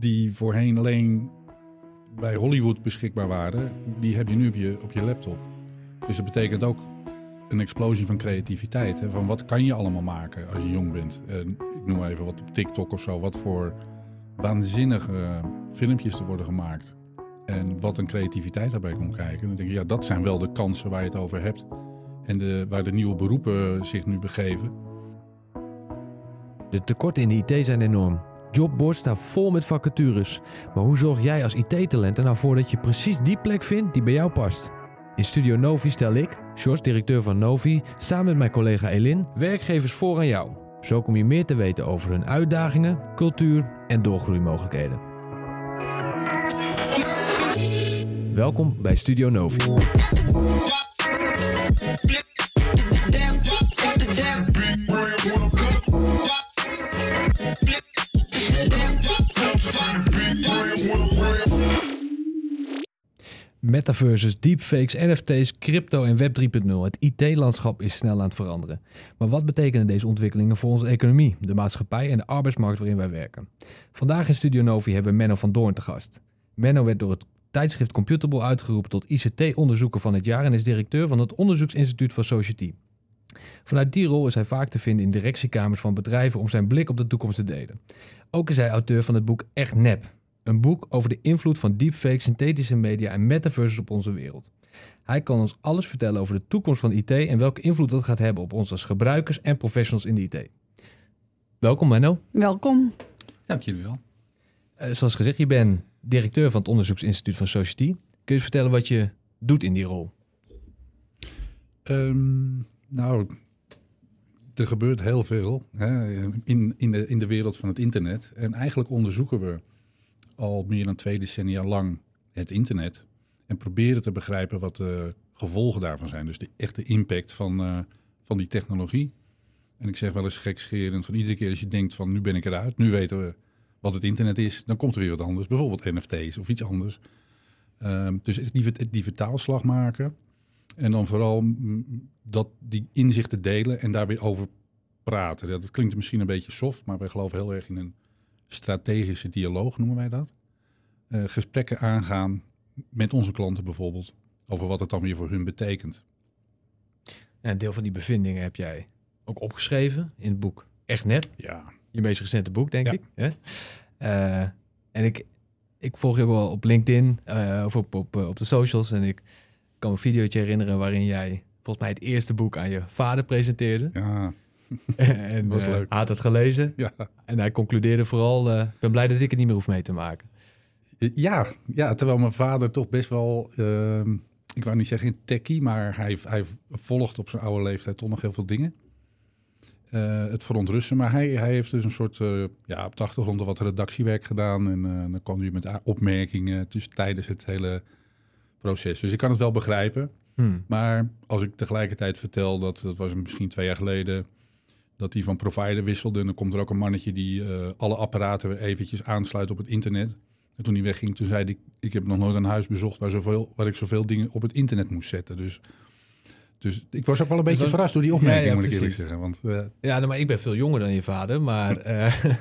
die voorheen alleen bij Hollywood beschikbaar waren, die heb je nu op je, op je laptop. Dus dat betekent ook een explosie van creativiteit. Hè? Van wat kan je allemaal maken als je jong bent? En ik noem even wat op TikTok of zo. Wat voor waanzinnige filmpjes er worden gemaakt. En wat een creativiteit daarbij komt kijken. Dan denk ik, ja, dat zijn wel de kansen waar je het over hebt. En de, waar de nieuwe beroepen zich nu begeven. De tekorten in de IT zijn enorm. Jobboards staan vol met vacatures. Maar hoe zorg jij als IT-talent er nou voor dat je precies die plek vindt die bij jou past? In Studio Novi stel ik, George, directeur van Novi, samen met mijn collega Elin, werkgevers voor aan jou. Zo kom je meer te weten over hun uitdagingen, cultuur en doorgroeimogelijkheden. Welkom bij Studio Novi. Metaverses, deepfakes, NFT's, crypto en Web 3.0. Het IT-landschap is snel aan het veranderen. Maar wat betekenen deze ontwikkelingen voor onze economie, de maatschappij en de arbeidsmarkt waarin wij werken? Vandaag in Studio Novi hebben we Menno van Doorn te gast. Menno werd door het tijdschrift Computable uitgeroepen tot ICT-onderzoeker van het jaar en is directeur van het Onderzoeksinstituut voor Society. Vanuit die rol is hij vaak te vinden in directiekamers van bedrijven om zijn blik op de toekomst te delen. Ook is hij auteur van het boek Echt Nep, een boek over de invloed van deepfake, synthetische media en metaverses op onze wereld. Hij kan ons alles vertellen over de toekomst van IT en welke invloed dat gaat hebben op ons als gebruikers en professionals in de IT. Welkom Menno. Welkom. Dank jullie wel. Uh, zoals gezegd, je bent directeur van het Onderzoeksinstituut van Society. Kun je eens vertellen wat je doet in die rol? Um, nou, er gebeurt heel veel hè, in, in, de, in de wereld van het internet. En eigenlijk onderzoeken we al meer dan twee decennia lang het internet. En proberen te begrijpen wat de gevolgen daarvan zijn. Dus de echte impact van, uh, van die technologie. En ik zeg wel eens gekscherend van iedere keer als je denkt van nu ben ik eruit, nu weten we wat het internet is, dan komt er weer wat anders. Bijvoorbeeld NFT's of iets anders. Um, dus die, die vertaalslag maken. En dan vooral dat, die inzichten delen en daar weer over praten. Dat klinkt misschien een beetje soft, maar wij geloven heel erg in een strategische dialoog, noemen wij dat. Uh, gesprekken aangaan met onze klanten bijvoorbeeld, over wat het dan weer voor hun betekent. En een deel van die bevindingen heb jij ook opgeschreven in het boek Echt Net. Ja. Je meest recente boek, denk ik. Hè? Uh, en ik, ik volg je ook wel op LinkedIn uh, of op, op, op de socials. En ik kan een videootje herinneren waarin jij volgens mij het eerste boek aan je vader presenteerde. Ja. en was leuk. Hij had het gelezen. Ja. En hij concludeerde vooral: uh, ik ben blij dat ik het niet meer hoef mee te maken. Ja, ja terwijl mijn vader toch best wel, uh, ik wou niet zeggen techie, maar hij, hij volgt op zijn oude leeftijd toch nog heel veel dingen. Uh, het verontrusten, maar hij, hij heeft dus een soort, uh, ja, op de achtergrond wat redactiewerk gedaan. En dan kwam hij met opmerkingen tussen, tijdens het hele proces. Dus ik kan het wel begrijpen. Hmm. Maar als ik tegelijkertijd vertel dat, dat was misschien twee jaar geleden, dat hij van provider wisselde. En dan komt er ook een mannetje die uh, alle apparaten weer eventjes aansluit op het internet. En toen hij wegging, toen zei hij, ik heb nog nooit een huis bezocht waar, zoveel, waar ik zoveel dingen op het internet moest zetten. Dus, dus ik was ook wel een beetje was, verrast door die opmerking, ja, ja, moet ik eerlijk zeggen. Want, uh, ja, nou, maar ik ben veel jonger dan je vader, maar uh,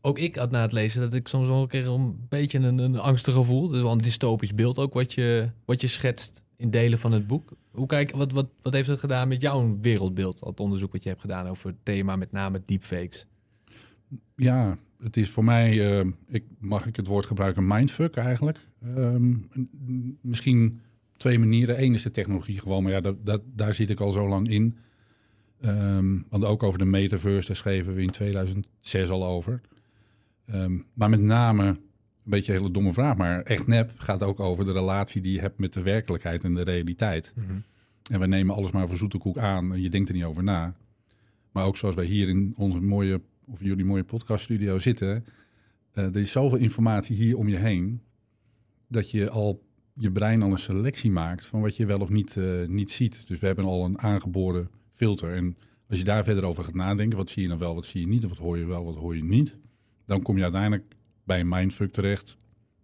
ook ik had na het lezen dat ik soms wel een keer een beetje een, een angstig gevoel. Het is wel een dystopisch beeld ook wat je, wat je schetst in delen van het boek. Hoe kijk, wat, wat, wat heeft het gedaan met jouw wereldbeeld, het onderzoek wat je hebt gedaan over het thema, met name deepfakes? Ja, het is voor mij, uh, ik, mag ik het woord gebruiken, mindfuck eigenlijk. Um, misschien twee manieren. Eén is de technologie gewoon, maar ja, dat, dat, daar zit ik al zo lang in. Um, want ook over de metaverse, daar schreven we in 2006 al over. Um, maar met name, een beetje een hele domme vraag, maar echt nep gaat ook over de relatie die je hebt met de werkelijkheid en de realiteit. Mm -hmm. En we nemen alles maar voor zoete koek aan en je denkt er niet over na. Maar ook zoals wij hier in onze mooie, of jullie mooie podcaststudio zitten, uh, er is zoveel informatie hier om je heen, dat je al je brein al een selectie maakt van wat je wel of niet, uh, niet ziet. Dus we hebben al een aangeboren filter. En als je daar verder over gaat nadenken, wat zie je dan wel, wat zie je niet, of wat hoor je wel, wat hoor je niet, dan kom je uiteindelijk bij een mindfuck terecht.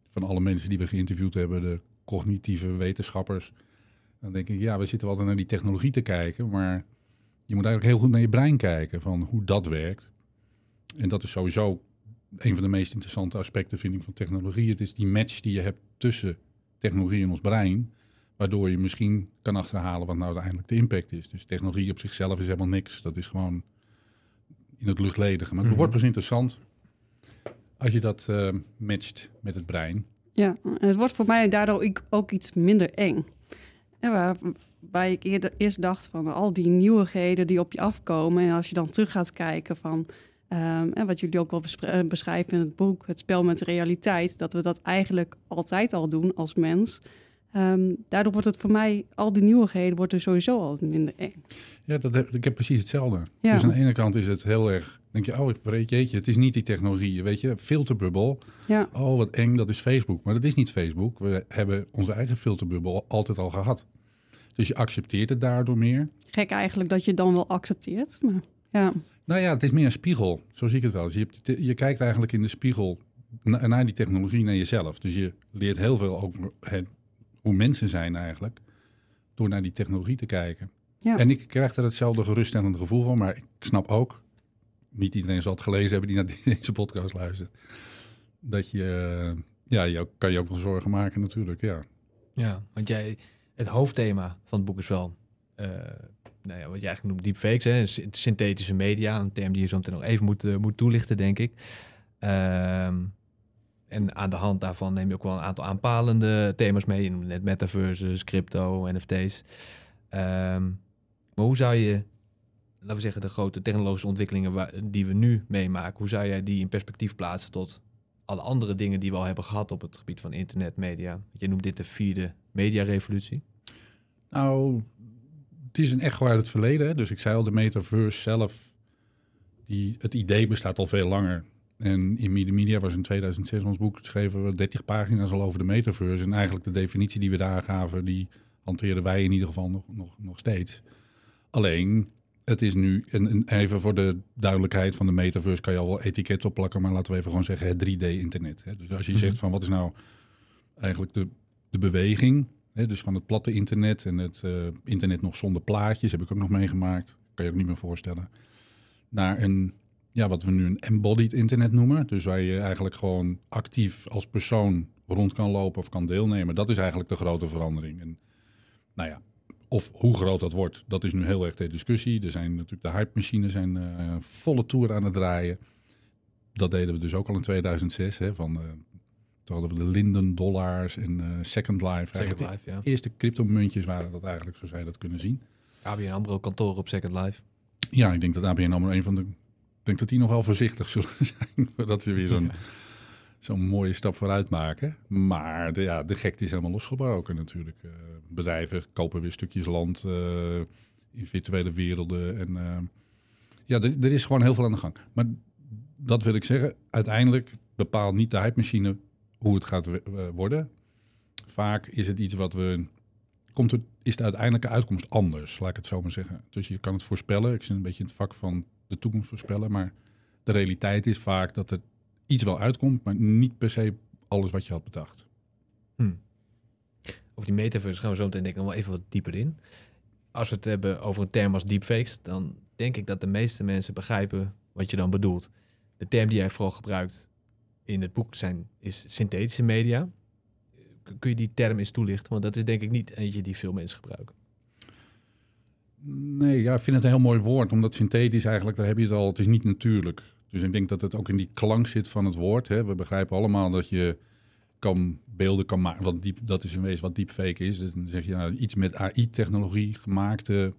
Van alle mensen die we geïnterviewd hebben, de cognitieve wetenschappers. Dan denk ik, ja, we zitten altijd naar die technologie te kijken, maar je moet eigenlijk heel goed naar je brein kijken van hoe dat werkt. En dat is sowieso een van de meest interessante aspecten vind ik van technologie. Het is die match die je hebt tussen technologie en ons brein. Waardoor je misschien kan achterhalen wat nou uiteindelijk de impact is. Dus technologie op zichzelf is helemaal niks. Dat is gewoon in het luchtledige. Maar het Mhm. wordt pas interessant als je dat eh, matcht met het brein. Ja, en het wordt voor mij daardoor ik- ook iets minder eng. En waar, waar ik eerder, eerst dacht van al die nieuwigheden die op je afkomen. En als je dan terug gaat kijken van... ehm, en wat jullie ook wel eh, beschrijven in het boek, het spel met realiteit, dat we dat eigenlijk altijd al doen als mens. Ehm, daardoor wordt het voor mij, al die nieuwigheden, wordt er sowieso al minder eng. Ja, dat heb, ik heb precies hetzelfde. Ja. Dus aan de ene kant is het heel erg... denk je, oh, weet je, jeetje, het is niet die technologie. Weet je, filterbubbel. Ja, Oh, wat eng, dat is Facebook. Maar dat is niet Facebook. We hebben onze eigen filterbubbel altijd al gehad. Dus je accepteert het daardoor meer. gek eigenlijk dat je dan wel accepteert. Maar ja, Nou ja, het is meer een spiegel. Zo zie ik het wel. Dus je, hebt, je kijkt eigenlijk in de spiegel na- naar die technologie, naar jezelf. Dus je leert heel veel over het, hoe mensen zijn eigenlijk. Door naar die technologie te kijken. Ja. En ik krijg er hetzelfde geruststellende gevoel van. Maar ik snap ook, niet iedereen zal het gelezen hebben die naar deze podcast luistert. Dat je, eh, ja, je kan je ook wel zorgen maken natuurlijk, ja. Ja, want jij, het hoofdthema van het boek is wel, eh, nou ja, wat je eigenlijk noemt deepfakes, hè, sy- synthetische media, een term die je zo meteen nog even moet, eh, moet toelichten, denk ik. Ehm, en aan de hand daarvan neem je ook wel een aantal aanpalende thema's mee. Net metaverses, crypto, NFT's. Ehm, maar hoe zou je, laten we zeggen, de grote technologische ontwikkelingen die we nu meemaken, hoe zou jij die in perspectief plaatsen tot alle andere dingen die we al hebben gehad op het gebied van internet, media? Je noemt dit de vierde mediarevolutie. Nou, het is een echo uit het verleden. Dus ik zei al, de metaverse zelf, die, het idee bestaat al veel langer. En in Media Media was in 2006 ons boek, schreven we 30 pagina's al over de metaverse. En eigenlijk de definitie die we daar gaven, die hanteren wij in ieder geval nog, nog, nog steeds. Alleen, het is nu, en, en even voor de duidelijkheid van de metaverse kan je al wel etiketten opplakken, maar laten we even gewoon zeggen het 3D-internet. Dus als je Mhm. zegt van wat is nou eigenlijk de, de beweging, hè, dus van het platte internet en het eh, internet nog zonder plaatjes, heb ik ook nog meegemaakt, kan je ook niet meer voorstellen, naar een, ja, wat we nu een embodied internet noemen. Dus waar je eigenlijk gewoon actief als persoon rond kan lopen of kan deelnemen. Dat is eigenlijk de grote verandering. En nou ja, of hoe groot dat wordt, dat is nu heel erg ter discussie. Er zijn natuurlijk de hype-machines zijn eh, volle toer aan het draaien. Dat deden we dus ook al in 2006. Hè, van, eh, toen hadden we de Linden dollars en eh, Second Life. Second Life, ja. De eerste cryptomuntjes waren dat eigenlijk, zo zou je dat kunnen zien. ABN AMRO kantoor op Second Life. Ja, ik denk dat ABN AMRO een van de... Denk dat die nog wel voorzichtig zullen zijn. voordat ze weer zo'n zo'n mooie stap vooruit maken. Maar de, ja, de gekte is helemaal losgebroken natuurlijk. Eh, bedrijven kopen weer stukjes land eh, in virtuele werelden. En eh, ja, er, is gewoon heel veel aan de gang. Maar dat wil ik zeggen, uiteindelijk bepaalt niet de hype-machine hoe het gaat worden. Vaak is het iets wat we... Komt er, is de uiteindelijke uitkomst anders, laat ik het zo maar zeggen. Dus je kan het voorspellen. Ik zit een beetje in het vak van de toekomst voorspellen. Maar de realiteit is vaak dat er iets wel uitkomt, maar niet per se alles wat je had bedacht. Hm. Over die metaverse gaan we zo meteen nog wel even wat dieper in. Als we het hebben over een term als deepfakes, dan denk ik dat de meeste mensen begrijpen wat je dan bedoelt. De term die jij vooral gebruikt in het boek zijn, is synthetische media. Kun je die term eens toelichten? Want dat is denk ik niet eentje die veel mensen gebruiken. Nee, ja, ik vind het een heel mooi woord, omdat synthetisch eigenlijk, daar heb je het al, het is niet natuurlijk. Dus ik denk dat het ook in die klank zit van het woord. Hè. We begrijpen allemaal dat je kan beelden kan maken, wat diep, dat is in wezen wat deepfake is. Dus dan zeg je nou, iets met AI-technologie gemaakte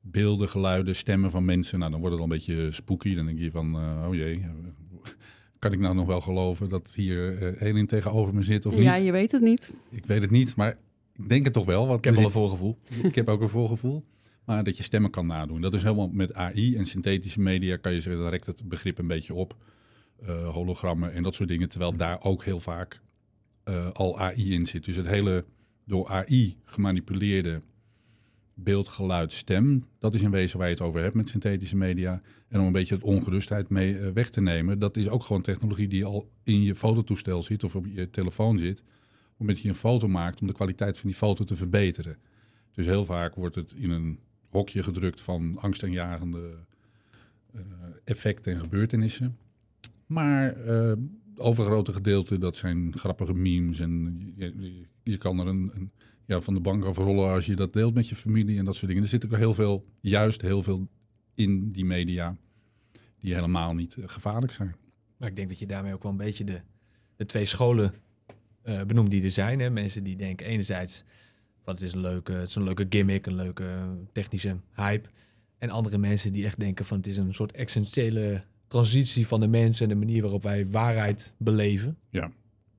beelden, geluiden, stemmen van mensen. Nou, dan wordt het al een beetje spooky. Dan denk je van, eh, oh jee, kan ik nou nog wel geloven dat hier uh, Elin tegenover me zit of ja niet? je weet het niet. Ik weet het niet, maar ik denk het toch wel. Want Ik heb wel een voorgevoel. ik heb ook een voorgevoel. Dat je stemmen kan nadoen. Dat is helemaal met AI en synthetische media kan je zeggen, direct het begrip een beetje op. Eh, hologrammen en dat soort dingen. Terwijl daar ook heel vaak eh, al AI in zit. Dus het hele door AI gemanipuleerde beeld, geluid, stem. Dat is in wezen waar je het over hebt met synthetische media. En om een beetje het ongerustheid mee eh, weg te nemen. Dat is ook gewoon technologie die al in je fototoestel zit of op je telefoon zit. Op dat je een foto maakt om de kwaliteit van die foto te verbeteren. Dus heel vaak wordt het in een hokje gedrukt van angstaanjagende eh, effecten en gebeurtenissen. Maar uh, overgrote gedeelte, dat zijn grappige memes. En je, je kan er een, ja, van de bank afrollen als je dat deelt met je familie en dat soort dingen. Er zit ook heel veel, juist heel veel in die media die helemaal niet uh, gevaarlijk zijn. Maar ik denk dat je daarmee ook wel een beetje de, de twee scholen uh, benoemt die er zijn. Hè? Mensen die denken enerzijds van het is een leuke, het is een leuke gimmick, een leuke technische hype. En andere mensen die echt denken van het is een soort essentiële transitie van de mens en de manier waarop wij waarheid beleven. Ja.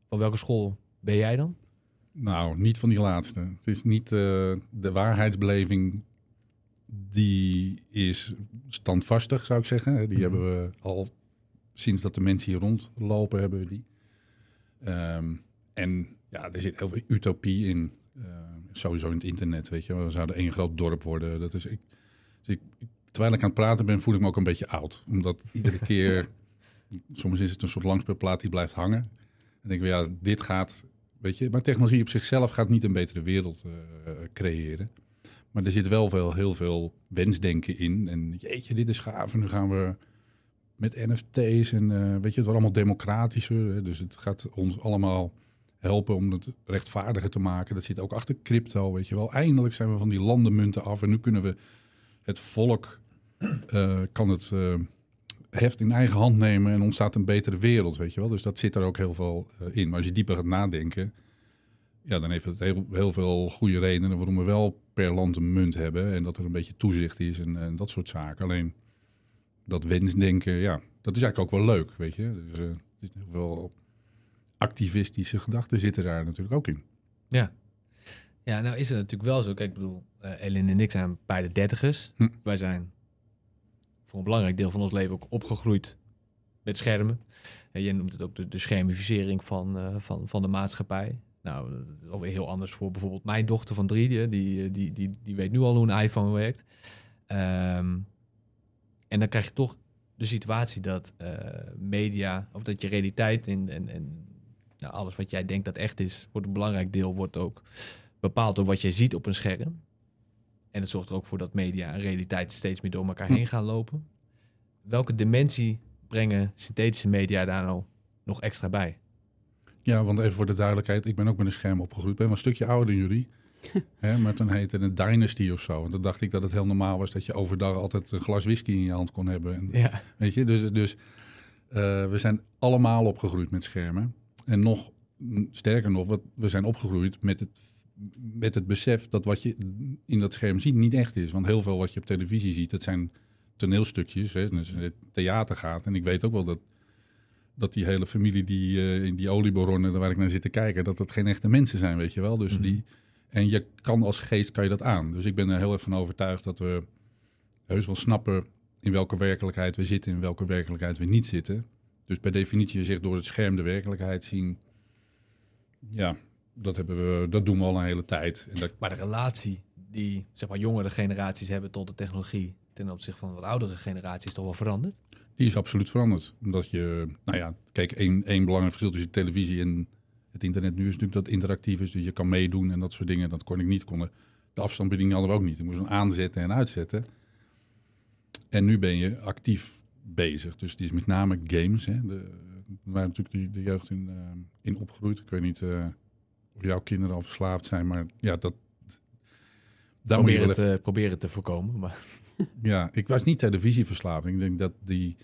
Van welke school ben jij dan? Nou, niet van die laatste. Het is niet uh, de waarheidsbeleving die is standvastig, zou ik zeggen. Die mm hebben we al sinds dat de mensen hier rondlopen, hebben we die. Um, en ja, er zit heel veel utopie in. Uh, sowieso in het internet, weet je. We zouden één groot dorp worden. Dat is, ik, dus ik, terwijl ik aan het praten ben, voel ik me ook een beetje oud. Omdat iedere keer, soms is het een soort langspeelplaat die blijft hangen. En denk ik, ja, dit gaat, weet je. Maar technologie op zichzelf gaat niet een betere wereld uh, creëren. Maar er zit wel veel, heel veel wensdenken in. En jeetje, dit is gaaf. En nu gaan we met NFT's en uh, weet je, het wordt allemaal democratischer. Hè? Dus het gaat ons allemaal helpen om het rechtvaardiger te maken. Dat zit ook achter crypto, weet je wel. Eindelijk zijn we van die landenmunten af en nu kunnen we het volk uh, kan het uh, heft in eigen hand nemen en ontstaat een betere wereld, weet je wel. Dus dat zit er ook heel veel in. Maar als je dieper gaat nadenken, ja, dan heeft het heel, veel goede redenen waarom we wel per land een munt hebben en dat er een beetje toezicht is en, dat soort zaken. Alleen dat wensdenken, ja, dat is eigenlijk ook wel leuk, weet je. Dus er heel veel activistische gedachten zitten daar natuurlijk ook in. Ja. Ja, nou is het natuurlijk wel zo. Kijk, ik bedoel, uh, Ellen en ik zijn beide dertigers. Hm. Wij zijn voor een belangrijk deel van ons leven ook opgegroeid met schermen. En je noemt het ook de, de schermificering van, uh, van, van de maatschappij. Nou, dat is alweer heel anders voor bijvoorbeeld mijn dochter van drie. Die, die, die, die, die weet nu al hoe een iPhone werkt. Um, en dan krijg je toch de situatie dat uh, media, of dat je realiteit en, en, en nou, alles wat jij denkt dat echt is, wordt een belangrijk deel, wordt ook bepaald door wat jij ziet op een scherm. En het zorgt er ook voor dat media en realiteit steeds meer door elkaar hm. heen gaan lopen. Welke dimensie brengen synthetische media daar nou nog extra bij? Ja, want even voor de duidelijkheid, ik ben ook met een scherm opgegroeid. Ik ben wel een stukje ouder dan jullie. Hè, maar toen heette het een Dynasty of zo. En dan dacht ik dat het heel normaal was dat je overdag altijd een glas whisky in je hand kon hebben. En, ja. Weet je, dus, dus uh, we zijn allemaal opgegroeid met schermen. En nog sterker nog, wat, we zijn opgegroeid met het, met het besef dat wat je in dat scherm ziet niet echt is. Want heel veel wat je op televisie ziet, dat zijn toneelstukjes. Hè, dus het theater gaat. En ik weet ook wel dat dat die hele familie die uh, in die olieboronnen waar ik naar zit te kijken, dat dat geen echte mensen zijn, weet je wel. Dus mm -hmm. die, en je kan als geest kan je dat aan. Dus ik ben er heel erg van overtuigd dat we heus wel snappen in welke werkelijkheid we zitten en in welke werkelijkheid we niet zitten. Dus per definitie zich door het scherm de werkelijkheid zien. Ja, dat, hebben we, dat doen we al een hele tijd. En dat... Maar de relatie die zeg maar, jongere generaties hebben tot de technologie ten opzichte van wat oudere generaties is toch wel veranderd? Die is absoluut veranderd. Omdat je, nou ja, kijk, één, één belangrijk verschil tussen televisie en het internet nu is natuurlijk dat interactief is, dus je kan meedoen en dat soort dingen. Dat kon ik niet. Konden, de afstandsbediening hadden we ook niet. Ik moest hem aanzetten en uitzetten. En nu ben je actief bezig. Dus het is met name games. Hè. De, waar natuurlijk de, de jeugd in, uh, in opgegroeid. Ik weet niet uh, of jouw kinderen al verslaafd zijn, maar ja, dat. Daar probeer, moet je het, uh, probeer het te voorkomen. Maar. Ja, ik was niet televisieverslaving. Ik denk dat die,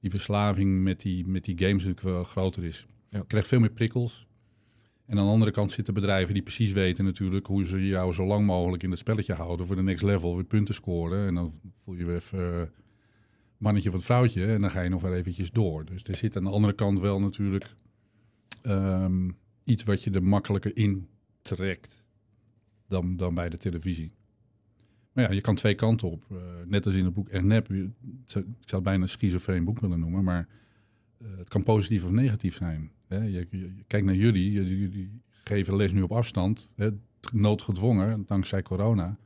die verslaving met die, met die games natuurlijk wel groter is. Ja. Je krijgt veel meer prikkels. En aan de andere kant zitten bedrijven die precies weten natuurlijk hoe ze jou zo lang mogelijk in het spelletje houden voor de next level, weer punten scoren. En dan voel je weer even mannetje van vrouwtje en dan ga je nog weer eventjes door. Dus er zit aan de andere kant wel natuurlijk um, iets wat je er makkelijker in trekt dan, dan bij de televisie. Maar ja, je kan twee kanten op. Uh, net als in het boek Ernep. Ik zou het bijna een schizofreen boek willen noemen, maar uh, het kan positief of negatief zijn. Hè, je, je, kijk naar jullie, jullie geven les nu op afstand, hè, noodgedwongen, dankzij corona.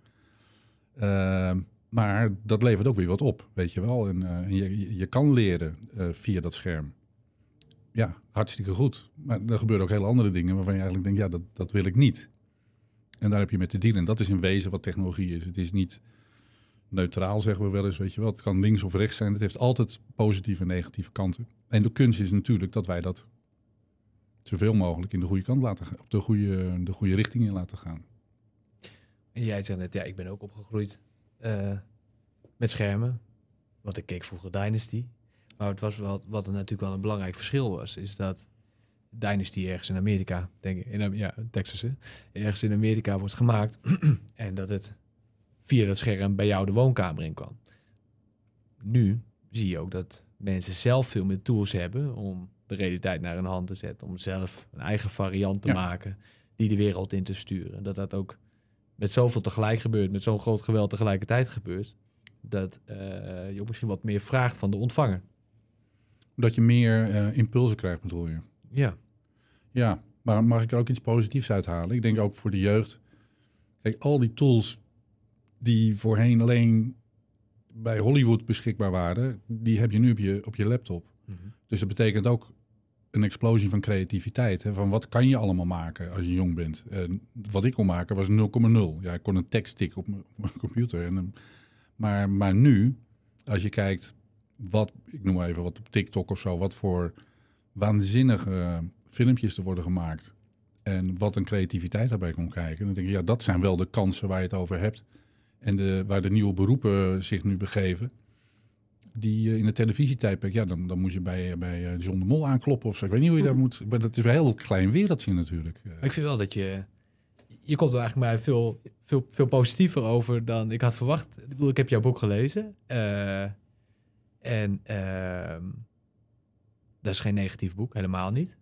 Uh, maar dat levert ook weer wat op, weet je wel. En, uh, en je, je kan leren uh, via dat scherm. Ja, hartstikke goed. Maar er gebeuren ook hele andere dingen waarvan je eigenlijk denkt, ja, dat, dat wil ik niet. En daar heb je met te dealen. En dat is in wezen wat technologie is. Het is niet neutraal, zeggen we wel eens, weet je wel. Het kan links of rechts zijn. Het heeft altijd positieve en negatieve kanten. En de kunst is natuurlijk dat wij dat zoveel mogelijk in de goede kant laten gaan, op de goede, de goede richting in laten gaan. En jij zei net, ja, ik ben ook opgegroeid uh, met schermen. Want ik keek vroeger Dynasty. Maar het was wel, wat er natuurlijk wel een belangrijk verschil was, is dat Dynasty ergens in Amerika, denk ik, in ja, Texas, hè, ergens in Amerika wordt gemaakt. en dat het via dat scherm bij jou de woonkamer in kwam. Nu zie je ook dat mensen zelf veel meer tools hebben om de realiteit naar hun hand te zetten. Om zelf een eigen variant te maken die de wereld in te sturen. Dat dat ook met zoveel tegelijk gebeurt, met zo'n groot geweld tegelijkertijd gebeurt. Dat uh, je ook misschien wat meer vraagt van de ontvanger. Dat je meer uh, impulsen krijgt, bedoel je? Ja. Ja, maar mag ik er ook iets positiefs uithalen? Ik denk ook voor de jeugd. Kijk, al die tools die voorheen alleen bij Hollywood beschikbaar waren, die heb je nu op je, op je laptop. Mhm. Dus dat betekent ook een explosie van creativiteit. Hè? Van wat kan je allemaal maken als je jong bent? En wat ik kon maken was 0,0. Ja, ik kon een tekst tikken op mijn computer. En, maar, maar nu, als je kijkt, wat, ik noem maar even wat op TikTok of zo, wat voor waanzinnige filmpjes er worden gemaakt. En wat een creativiteit daarbij kon kijken. Dan denk je, ja, dat zijn wel de kansen waar je het over hebt. En de, waar de nieuwe beroepen zich nu begeven die uh, in de televisietijdperk, ja, dan, dan moet je bij, bij uh, John de Mol aankloppen of zo. Ik weet niet hoe je daar moet, maar dat is een heel klein wereldje natuurlijk. Ik vind wel dat je, je komt er eigenlijk maar veel, veel, veel positiever over dan ik had verwacht. Ik bedoel, ik heb jouw boek gelezen uh, en ehm, dat is geen negatief boek, helemaal niet.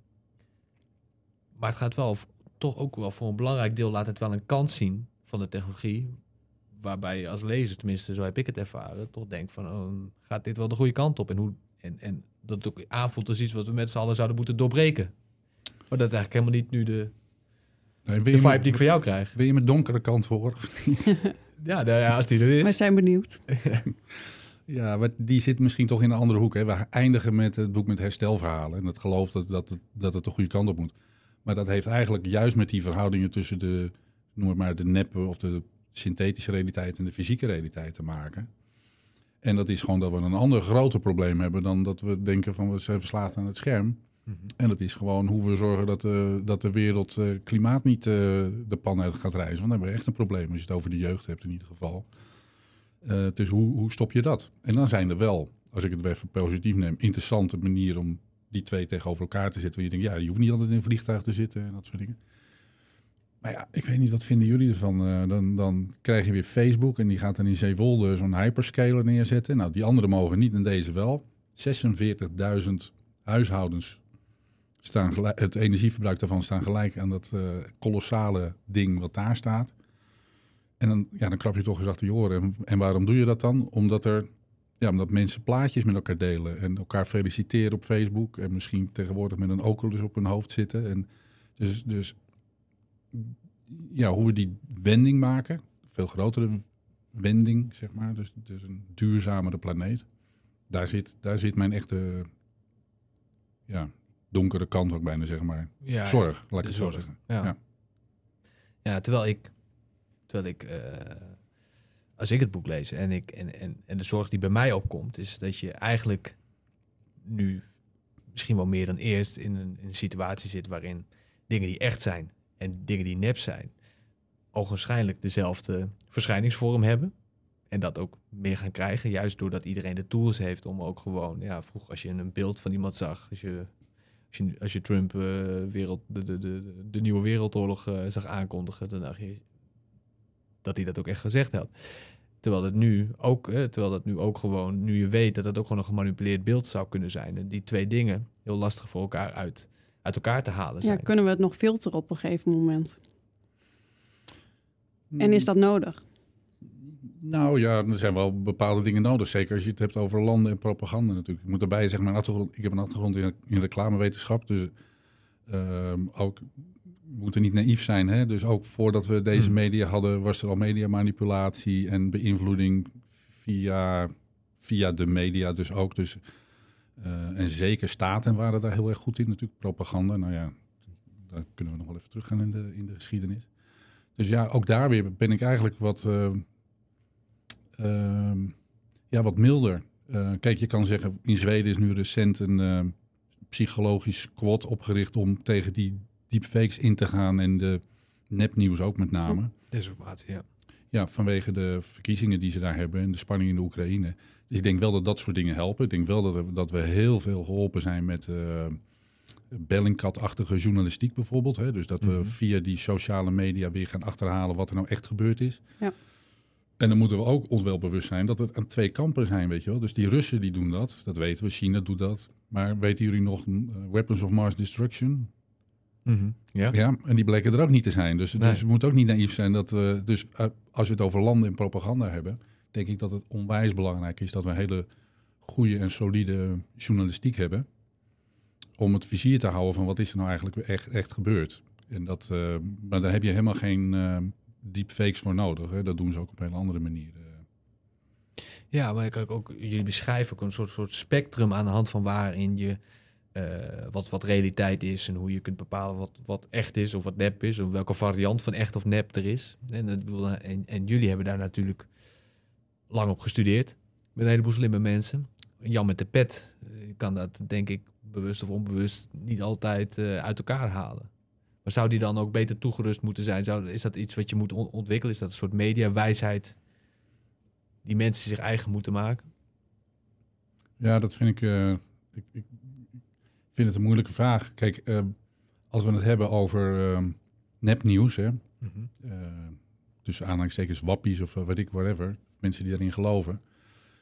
Maar het gaat wel, toch ook wel voor een belangrijk deel, laat het wel een kans zien van de technologie, waarbij je als lezer, tenminste zo heb ik het ervaren, toch denkt van, oh, gaat dit wel de goede kant op? En, hoe, en, en dat het ook aanvoelt als iets wat we met z'n allen zouden moeten doorbreken. Maar dat is eigenlijk helemaal niet nu de, nee, de vibe die ik van jou krijg. Wil je mijn donkere kant horen? ja, nou ja, als die er is. Wij zijn benieuwd. ja, maar die zit misschien toch in een andere hoek. Hè? We eindigen met het boek met herstelverhalen. En het geloof dat, dat, het, dat het de goede kant op moet. Maar dat heeft eigenlijk juist met die verhoudingen tussen de, noem het maar, de neppe of de synthetische realiteit en de fysieke realiteit te maken. En dat is gewoon dat we een ander groter probleem hebben dan dat we denken van we zijn verslaafd aan het scherm. Mhm. En dat is gewoon hoe we zorgen dat de, dat de wereld uh, klimaat niet uh, de pan uit gaat reizen. Want dan hebben we echt een probleem als je het over de jeugd hebt in ieder geval. Uh, dus hoe, hoe stop je dat? En dan zijn er wel, als ik het even positief neem, interessante manieren om die twee tegenover elkaar te zetten. Waar je denkt, ja, je hoeft niet altijd in een vliegtuig te zitten en dat soort dingen. Maar ja, ik weet niet, wat vinden jullie ervan? Uh, dan, dan krijg je weer Facebook en die gaat dan in Zeewolde zo'n hyperscaler neerzetten. Nou, die andere mogen niet en deze wel. 46.000 huishoudens staan gelijk, het energieverbruik daarvan staan gelijk aan dat uh, kolossale ding wat daar staat. En dan, ja, dan krap je toch eens achter je oren. En, en waarom doe je dat dan? Omdat er ja, omdat mensen plaatjes met elkaar delen en elkaar feliciteren op Facebook. En misschien tegenwoordig met een Oculus op hun hoofd zitten. En dus, dus ja, hoe we die wending maken, veel grotere wending, zeg maar, dus, dus een duurzamere planeet. Daar zit, daar zit mijn echte ja, donkere kant ook bijna, zeg maar. Ja, zorg, laat ik het zo zeggen. Ja. ja. Ja. terwijl ik, terwijl ik uh, als ik het boek lees en, ik, en, en, en de zorg die bij mij opkomt, is dat je eigenlijk nu misschien wel meer dan eerst in een, in een situatie zit waarin dingen die echt zijn en dingen die nep zijn, ogenschijnlijk dezelfde verschijningsvorm hebben. En dat ook meer gaan krijgen, juist doordat iedereen de tools heeft om ook gewoon, ja, vroeg als je een beeld van iemand zag, als je, als je, Trump uh, wereld, de, de, de, de nieuwe wereldoorlog uh, zag aankondigen, dan dacht je dat hij dat ook echt gezegd had. Terwijl het nu ook, hè, terwijl dat nu ook gewoon, nu je weet dat het ook gewoon een gemanipuleerd beeld zou kunnen zijn. En die twee dingen heel lastig voor elkaar uit uit elkaar te halen zijn. Ja, kunnen we het nog filteren op een gegeven moment? En is dat nodig? Nou ja, er zijn wel bepaalde dingen nodig. Zeker als je het hebt over landen en propaganda natuurlijk. Ik moet erbij zeggen, mijn achtergrond, ik heb een achtergrond in, in reclamewetenschap. Dus uh, ook, we moeten niet naïef zijn. Hè? Dus ook voordat we deze hmm. media hadden, was er al mediamanipulatie en beïnvloeding via, via de media dus ook. Dus uh, en zeker staten waren daar heel erg goed in, natuurlijk propaganda. Nou ja, daar kunnen we nog wel even teruggaan in de, in de geschiedenis. Dus ja, ook daar weer ben ik eigenlijk wat, uh, ehm, ja, wat milder. Eh, kijk, je kan zeggen, in Zweden is nu recent een eh, psychologisch squad opgericht om tegen die deepfakes in te gaan en de nepnieuws ook met name. Desinformatie, ja. Ja, vanwege de verkiezingen die ze daar hebben en de spanning in de Oekraïne. Dus ik denk wel dat dat soort dingen helpen. Ik denk wel dat, we- dat we heel veel geholpen zijn met eh Bellingcat-achtige journalistiek bijvoorbeeld. Hè? Dus dat we Mhm. via die sociale media weer gaan achterhalen wat er nou echt gebeurd is. Ja. En dan moeten we ook ons wel bewust zijn dat het aan twee kampen zijn, weet je wel. Dus die Russen die doen dat, dat weten we. China doet dat. Maar weten jullie nog eh, Weapons of Mass Destruction? Mhm. Ja? Ja, en die bleken er ook niet te zijn. Dus, Nee. dus we moeten ook niet naïef zijn dat we. Dus eh, als we het over landen en propaganda hebben, denk ik dat het onwijs belangrijk is dat we hele goede en solide journalistiek hebben. Om het vizier te houden van wat is er nou eigenlijk echt, echt gebeurd. En dat, eh, maar daar heb je helemaal geen eh deepfakes voor nodig. Hè. Dat doen ze ook op een hele andere manier. eh. Ja, maar kijk ook, jullie beschrijven ook een soort, soort spectrum aan de hand van waarin je wat, wat realiteit is en hoe je kunt bepalen wat, wat echt is of wat nep is, of welke variant van echt of nep er is. Ik en, en jullie hebben daar natuurlijk lang op gestudeerd met een heleboel slimme mensen. Jan met de pet eh, kan dat denk ik bewust of onbewust niet altijd eh, uit elkaar halen. Maar zou die dan ook beter toegerust moeten zijn? Zou, is dat iets wat je moet on- ontwikkelen? Is dat een soort mediawijsheid die mensen zich eigen moeten maken? Ja, dat vind ik, eh, ik, ik vind het een moeilijke vraag. Kijk, als we het hebben over eh, nepnieuws, hè, tussen aanhalingstekens wappies of weet ik, whatever, mensen die erin geloven.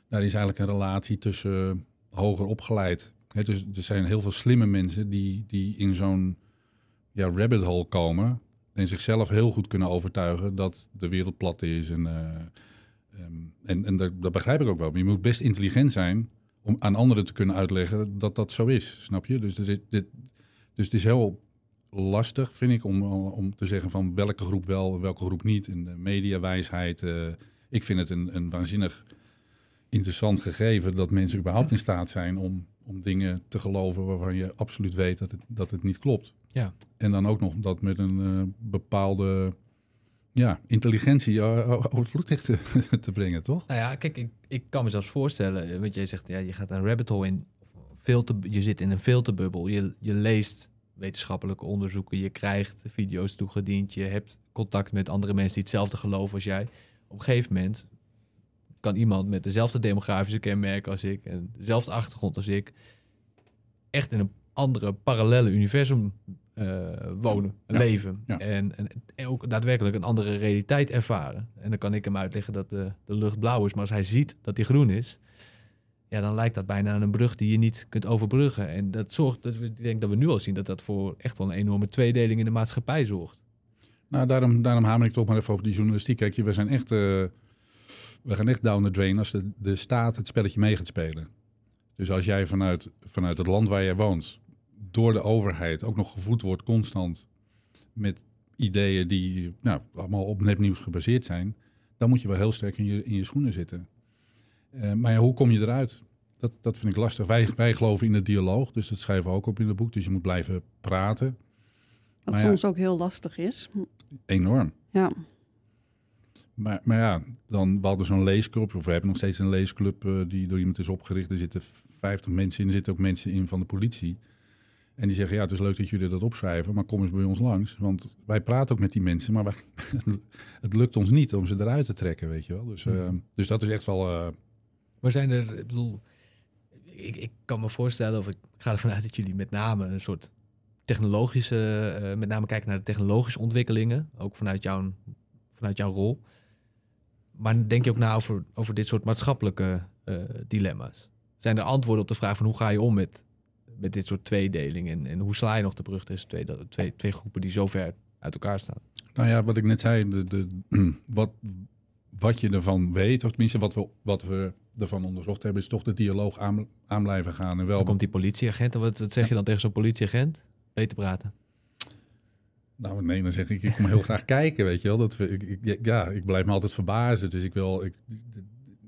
Daar is eigenlijk een relatie tussen hoger opgeleid. Dus er zijn heel veel slimme mensen die, die in zo'n ja, rabbit hole komen en zichzelf heel goed kunnen overtuigen dat de wereld plat is. En, eh, ehm, en, en dat, dat begrijp ik ook wel. Maar je moet best intelligent zijn om aan anderen te kunnen uitleggen dat dat zo is. Snap je? Dus, er dit, dus het is heel lastig, vind ik, om, om te zeggen van welke groep wel welke groep niet. En de mediawijsheid. eh, ik vind het een, een waanzinnig interessant gegeven dat mensen überhaupt in staat zijn om, om dingen te geloven waarvan je absoluut weet dat het, dat het niet klopt. Ja. En dan ook nog dat met een eh, bepaalde ja, intelligentie eh, over het vloedlicht te, te brengen, toch? Nou ja, kijk, ik, ik kan me zelfs voorstellen, eh, want jij zegt, ja, je gaat een rabbit hole in, filter, je zit in een filterbubbel, je, je leest wetenschappelijke onderzoeken, je krijgt video's toegediend, je hebt contact met andere mensen die hetzelfde geloven als jij. Op een gegeven moment kan iemand met dezelfde demografische kenmerken als ik en dezelfde achtergrond als ik echt in een andere parallele universum eh, wonen, Ja, leven. ja. En, en, en ook daadwerkelijk een andere realiteit ervaren. En dan kan ik hem uitleggen dat de, de lucht blauw is, maar als hij ziet dat die groen is, ja, dan lijkt dat bijna aan een brug die je niet kunt overbruggen. En dat zorgt, dat we, ik denk dat we nu al zien dat dat voor echt wel een enorme tweedeling in de maatschappij zorgt. Nou, daarom, daarom hamer ik toch maar even over die journalistiek. Kijk, we zijn echt, eh, we gaan echt down the drain als de, de staat het spelletje mee gaat spelen. Dus als jij vanuit, vanuit het land waar jij woont, door de overheid ook nog gevoed wordt constant met ideeën die nou, allemaal op nepnieuws gebaseerd zijn, dan moet je wel heel sterk in je, in je schoenen zitten. Eh, maar ja, hoe kom je eruit? Dat, dat vind ik lastig. Wij, wij geloven in de dialoog, dus dat schrijven we ook op in het boek. Dus je moet blijven praten. Wat Maar ja. soms ook heel lastig is. Enorm. Ja, Maar, maar ja, dan, we hadden zo'n leesclub, of we hebben nog steeds een leesclub eh, die door iemand is opgericht. Er zitten 50 mensen in, er zitten ook mensen in van de politie. En die zeggen, ja, het is leuk dat jullie dat opschrijven, maar kom eens bij ons langs. Want wij praten ook met die mensen, maar wij, het lukt ons niet om ze eruit te trekken, weet je wel. Dus, eh, dus dat is echt wel... eh, Maar zijn er, ik bedoel, ik, ik kan me voorstellen, of ik ga ervan uit dat jullie met name een soort technologische, eh, met name kijken naar de technologische ontwikkelingen, ook vanuit jouw, vanuit jouw rol. Maar denk je ook na over, over dit soort maatschappelijke eh, dilemma's? Zijn er antwoorden op de vraag van hoe ga je om met, met dit soort tweedeling en, en hoe sla je nog de brug tussen twee, twee, twee groepen die zo ver uit elkaar staan? Nou ja, wat ik net zei, de, de, wat, wat je ervan weet, of tenminste wat we, wat we ervan onderzocht hebben, is toch de dialoog aan, aan blijven gaan. En wel Dan komt die politieagent, en wat, wat zeg je dan tegen zo'n politieagent? Beter praten. Nou, nee, dan zeg ik, ik kom heel graag kijken, weet je wel. Dat we, ik, ik- ja, ik blijf me altijd verbazen. Dus ik wil, ik,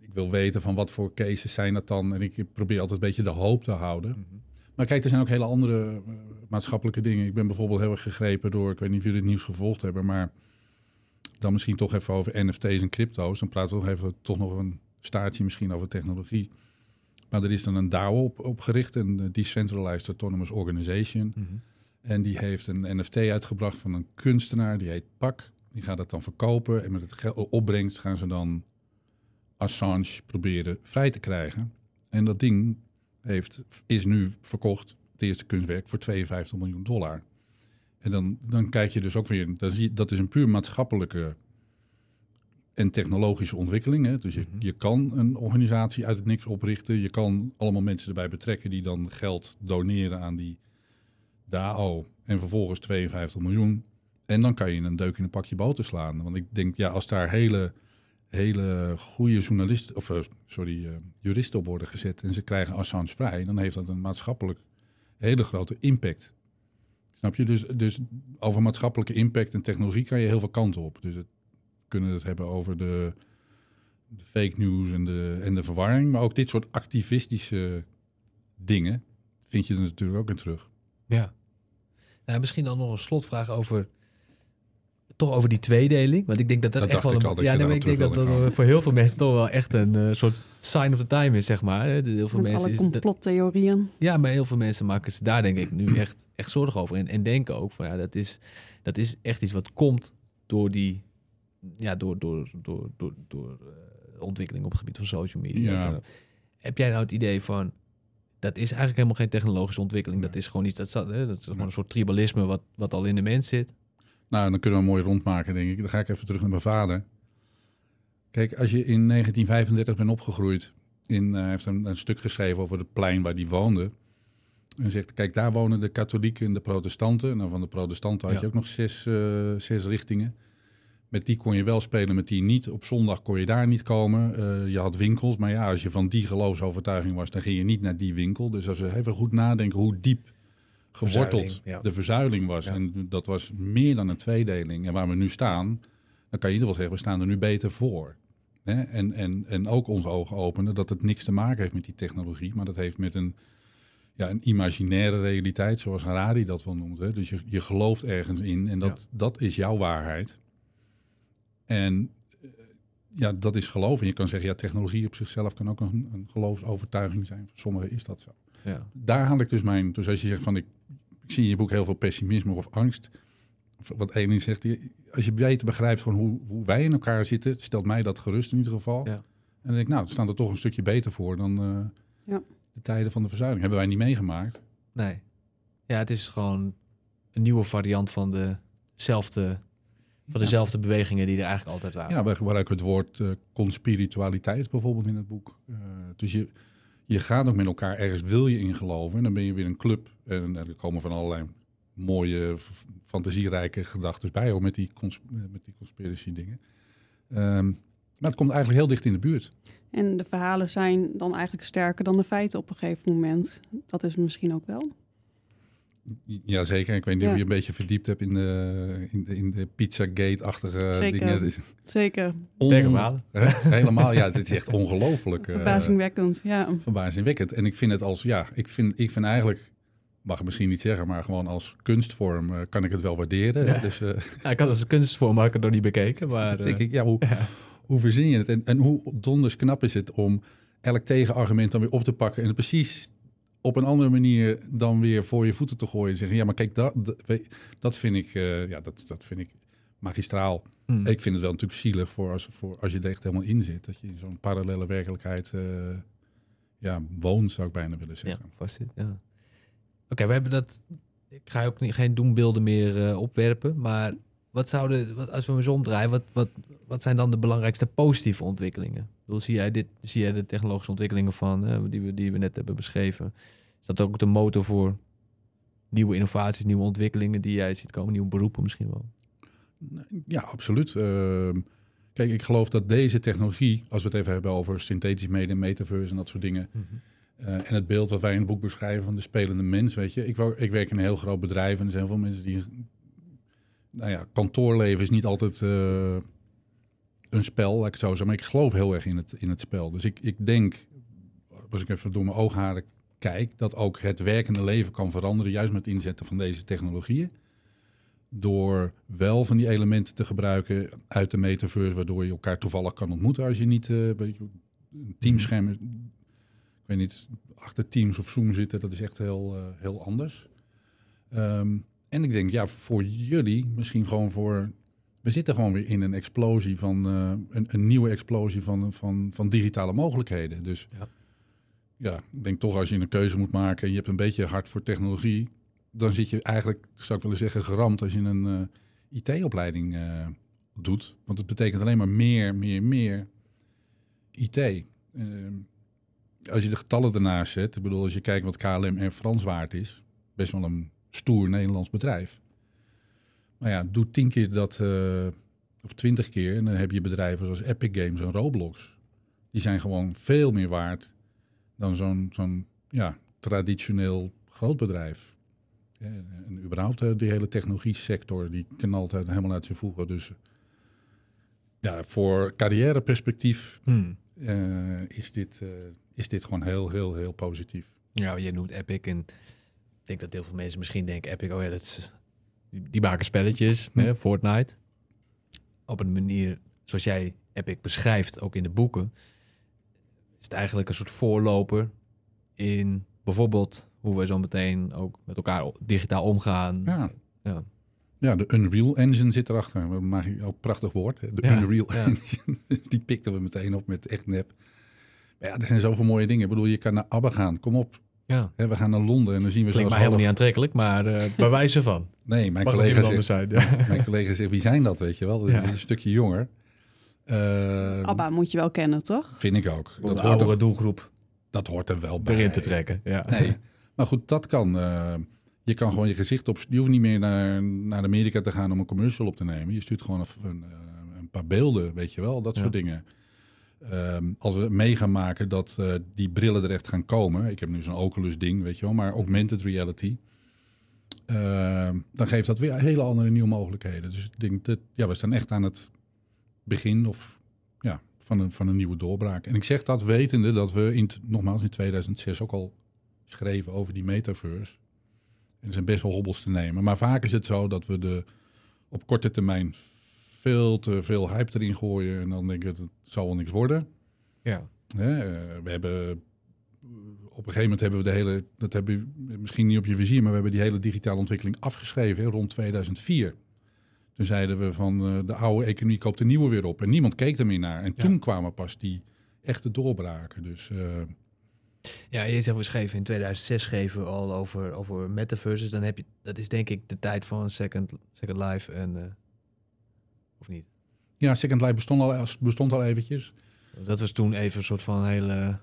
ik wil weten van wat voor cases zijn dat dan. En ik probeer altijd een beetje de hoop te houden. Maar kijk, er zijn ook hele andere eh, maatschappelijke dingen. Ik ben bijvoorbeeld heel erg gegrepen door, ik weet niet of jullie het nieuws gevolgd hebben, maar dan misschien toch even over NFT's en crypto's. Dan praten we nog even toch nog een staartje misschien over technologie. Maar er is dan een DAO op, opgericht, een Decentralized Autonomous Organization. Mhm. En die heeft een NFT uitgebracht van een kunstenaar, die heet Pak. Die gaat dat dan verkopen en met het geld opbrengst gaan ze dan Assange proberen vrij te krijgen. En dat ding heeft, is nu verkocht, het eerste kunstwerk, voor 52 miljoen dollar. En dan, dan kijk je dus ook weer, dan zie je, dat is een puur maatschappelijke en technologische ontwikkeling. Hè? Dus je, Mhm. je kan een organisatie uit het niks oprichten. Je kan allemaal mensen erbij betrekken die dan geld doneren aan die DAO. En vervolgens 52 miljoen. En dan kan je een deuk in een pakje boter slaan. Want ik denk, ja, als daar hele, hele goede journalisten, of eh, sorry, eh, juristen op worden gezet en ze krijgen Assange vrij, dan heeft dat een maatschappelijk hele grote impact. Snap je? Dus, dus over maatschappelijke impact en technologie kan je heel veel kanten op. Dus het, kunnen het hebben over de, de fake news en de, en de verwarring. Maar ook dit soort activistische dingen vind je er natuurlijk ook in terug. Ja. Nou, misschien dan nog een slotvraag over. Toch over die tweedeling. Want ik denk dat dat, Dat echt wel ik een. al, dat ja, nee, ik denk dat dat voor heel veel mensen toch wel echt een eh, soort sign of the time is, zeg maar. hè. Heel veel Met mensen alle is dat- complottheorieën. ja, maar heel veel mensen maken ze daar denk ik nu echt, echt zorgen over. En, en denken ook van ja, dat is, dat is echt iets wat komt door die. Ja, door, door, door, door, door eh, ontwikkeling op het gebied van social media. Ja. Heb jij nou het idee van. Dat is eigenlijk helemaal geen technologische ontwikkeling. Dat is gewoon iets. Dat, hè, dat is gewoon een soort tribalisme wat, wat al in de mens zit. Nou, dan kunnen we mooi rondmaken, denk ik. Dan ga ik even terug naar mijn vader. Kijk, als je in 1935 bent opgegroeid, in, eh, hij heeft een, een stuk geschreven over het plein waar hij woonde. En zegt, kijk, daar wonen de katholieken en de protestanten. Nou, van de protestanten had Ja. je ook nog zes, eh, zes richtingen. Met die kon je wel spelen, met die niet. Op zondag kon je daar niet komen. Eh, je had winkels, maar ja, als je van die geloofsovertuiging was, dan ging je niet naar die winkel. Dus als we even goed nadenken hoe diep geworteld Verzuiling, ja. de verzuiling was. Ja. En dat was meer dan een tweedeling. En waar we nu staan, dan kan je in ieder geval zeggen, we staan er nu beter voor. Hè? En, en, en ook onze ogen openen dat het niks te maken heeft met die technologie, maar dat heeft met een, ja, een imaginaire realiteit, zoals Harari dat wel noemt. Hè? Dus je, je gelooft ergens in en dat, dat is jouw waarheid. En eh, ja, dat is geloof. En je kan zeggen, ja, technologie op zichzelf kan ook een, een geloofsovertuiging zijn. Voor sommigen is dat zo. Ja. Daar haal ik dus mijn... Dus als je zegt van, ik, ik zie in je boek heel veel pessimisme of angst. Of wat Elin zegt, als je beter begrijpt van hoe, hoe wij in elkaar zitten, stelt mij dat gerust in ieder geval. Ja. En dan denk ik, nou, we staan er toch een stukje beter voor dan eh, Ja. de tijden van de verzuiling. Hebben wij niet meegemaakt. Nee. Ja, het is gewoon een nieuwe variant van dezelfde, van dezelfde bewegingen die er eigenlijk altijd waren. Ja, wij gebruiken het woord eh conspiritualiteit bijvoorbeeld in het boek. Eh, dus je, je gaat ook met elkaar ergens, wil je in geloven. En dan ben je weer een club. En er komen van allerlei mooie, fantasierijke gedachten bij, ook met die, cons eh, met die conspiracy dingen. Ehm, maar het komt eigenlijk heel dicht in de buurt. En de verhalen zijn dan eigenlijk sterker dan de feiten op een gegeven moment. Dat is misschien ook wel. Jazeker, ik weet niet of Ja. je een beetje verdiept hebt in de, in de, in de Pizzagate-achtige dingen. Het is Zeker. on-? Helemaal, ja, dit is echt ongelooflijk. eh, Verbazingwekkend, ja. verbazingwekkend. En ik vind het als, ja, ik vind, ik vind eigenlijk, mag ik misschien niet zeggen, maar gewoon als kunstvorm eh, kan ik het wel waarderen. Ja. Dus eh, Ja, ik had als een kunstvorm had ik het nog niet bekeken, maar... denk eh, ik, ja, hoe, hoe verzin je het? En, en hoe donders knap is het om elk tegenargument dan weer op te pakken en het precies op een andere manier dan weer voor je voeten te gooien. En zeggen, ja, maar kijk, dat, dat, vind ik, eh, ja, dat, dat vind ik magistraal. hmm. Ik vind het wel natuurlijk zielig voor als, voor als je er echt helemaal in zit. Dat je in zo'n parallele werkelijkheid eh, ja, woont, zou ik bijna willen Ja, zeggen. vast zit, ja. Oké, we hebben dat... Ik ga ook niet, geen doembeelden meer eh, opwerpen, maar wat zouden, wat, als we hem eens omdraaien, wat, wat, wat zijn dan de belangrijkste positieve ontwikkelingen? Ik bedoel, zie jij, dit, zie jij de technologische ontwikkelingen van, eh, die, we, die we net hebben beschreven? Is dat ook de motor voor nieuwe innovaties, nieuwe ontwikkelingen die jij ziet komen, nieuwe beroepen misschien wel? Ja, absoluut. Ehm, kijk, ik geloof dat deze technologie, als we het even hebben over synthetisch media, metaverse en dat soort dingen, eh, en het beeld wat wij in het boek beschrijven van de spelende mens, weet je. Ik, wou- ik werk in een heel groot bedrijf en er zijn veel mensen die, nou ja, kantoorleven is niet altijd eh, een spel, laat ik het zo zeggen, maar ik geloof heel erg in het, in het spel. Dus ik, ik denk, als ik even door mijn oogharen kijk, dat ook het werkende leven kan veranderen, juist met het inzetten van deze technologieën. door wel van die elementen te gebruiken uit de metaverse, waardoor je elkaar toevallig kan ontmoeten als je niet uh, een teamscherm, ik weet niet, achter Teams of Zoom zitten, dat is echt heel, uh, heel anders. Um, en ik denk, ja, voor jullie, misschien gewoon voor. We zitten gewoon weer in een explosie van uh, een, een, nieuwe explosie van, van, van digitale mogelijkheden. Dus ja. ja, ik denk toch als je een keuze moet maken en je hebt een beetje hart voor technologie, dan zit je eigenlijk, zou ik willen zeggen, geramd als je een uh, IT-opleiding uh, doet. Want het betekent alleen maar meer, meer, meer IT. Als je de getallen ernaast zet, ik bedoel, als je kijkt wat KLM en Frans waard is, best wel een stoer Nederlands bedrijf. Maar ja, doe tien keer dat, uh, of twintig keer, en dan heb je bedrijven zoals Epic Games en Roblox. Die zijn gewoon veel meer waard dan zo'n zo'n ja, traditioneel groot bedrijf. En überhaupt uh, die hele technologie sector, die knalt helemaal uit zijn voegen. Dus ja, voor carrièreperspectief hmm. uh, is, dit, is dit gewoon heel, heel, heel positief. Ja, je noemt Epic en ik denk dat heel veel mensen misschien denken, Epic, oh ja, dat is, die maken spelletjes, hm. hè, Fortnite. Op een manier zoals jij Epic beschrijft, ook in de boeken, is het eigenlijk een soort voorloper in bijvoorbeeld hoe we zo meteen ook met elkaar digitaal omgaan. Ja. Ja. ja, de Unreal Engine zit erachter. Maak je ook prachtig woord. Hè? De Unreal Engine. Dus die pikten we meteen op met echt nep. Maar ja, er zijn zoveel mooie dingen. Ik bedoel, je kan naar ABBA gaan. Kom op. Ja. we gaan naar Londen en dan zien we Klinkt mij helemaal niet aantrekkelijk, maar uh, bij wijze van. Nee, mijn collega, zegt, zijn, ja. mijn collega zegt, wie zijn dat, weet je wel? Ja. Een stukje jonger. Uh, Abba moet je wel kennen, toch? Vind ik ook. dat hoort er, doelgroep. Dat hoort er wel bij. Erin te trekken, ja. Nee, maar goed, dat kan. Uh, je kan gewoon je gezicht op... Je hoeft niet meer naar, naar Amerika te gaan om een commercial op te nemen. Je stuurt gewoon een, een, een paar beelden, weet je wel. Dat soort dingen. Um, als we mee gaan maken dat uh, die brillen er echt gaan komen. Ik heb nu zo'n Oculus ding, weet je wel, maar augmented reality. Uh, dan geeft dat weer hele andere nieuwe mogelijkheden. Dus ik denk dat ja, we staan echt aan het begin of, ja, van, een, van een nieuwe doorbraak. En ik zeg dat wetende dat we in, nogmaals in 2006 ook al schreven over die metaverse. En er zijn best wel hobbels te nemen. Maar vaak is het zo dat we de op korte termijn veel te veel hype erin gooien. En dan denk ik, het zal wel niks worden. Ja. Hè, we hebben op een gegeven moment hebben we de hele, dat hebben we misschien niet op je vizier, maar we hebben die hele digitale ontwikkeling afgeschreven rond 2004. Toen zeiden we van uh, de oude economie koopt de nieuwe weer op. En niemand keek er meer naar. En toen kwamen pas die echte doorbraken. Dus, uh... ja, je zegt we schreven in 2006 schreven we al over, over metaverses. Dan heb je, dat is denk ik de tijd van Second, Second Life en uh, of niet? Ja, Second Life bestond al, bestond al eventjes. Dat was toen even een soort van hele...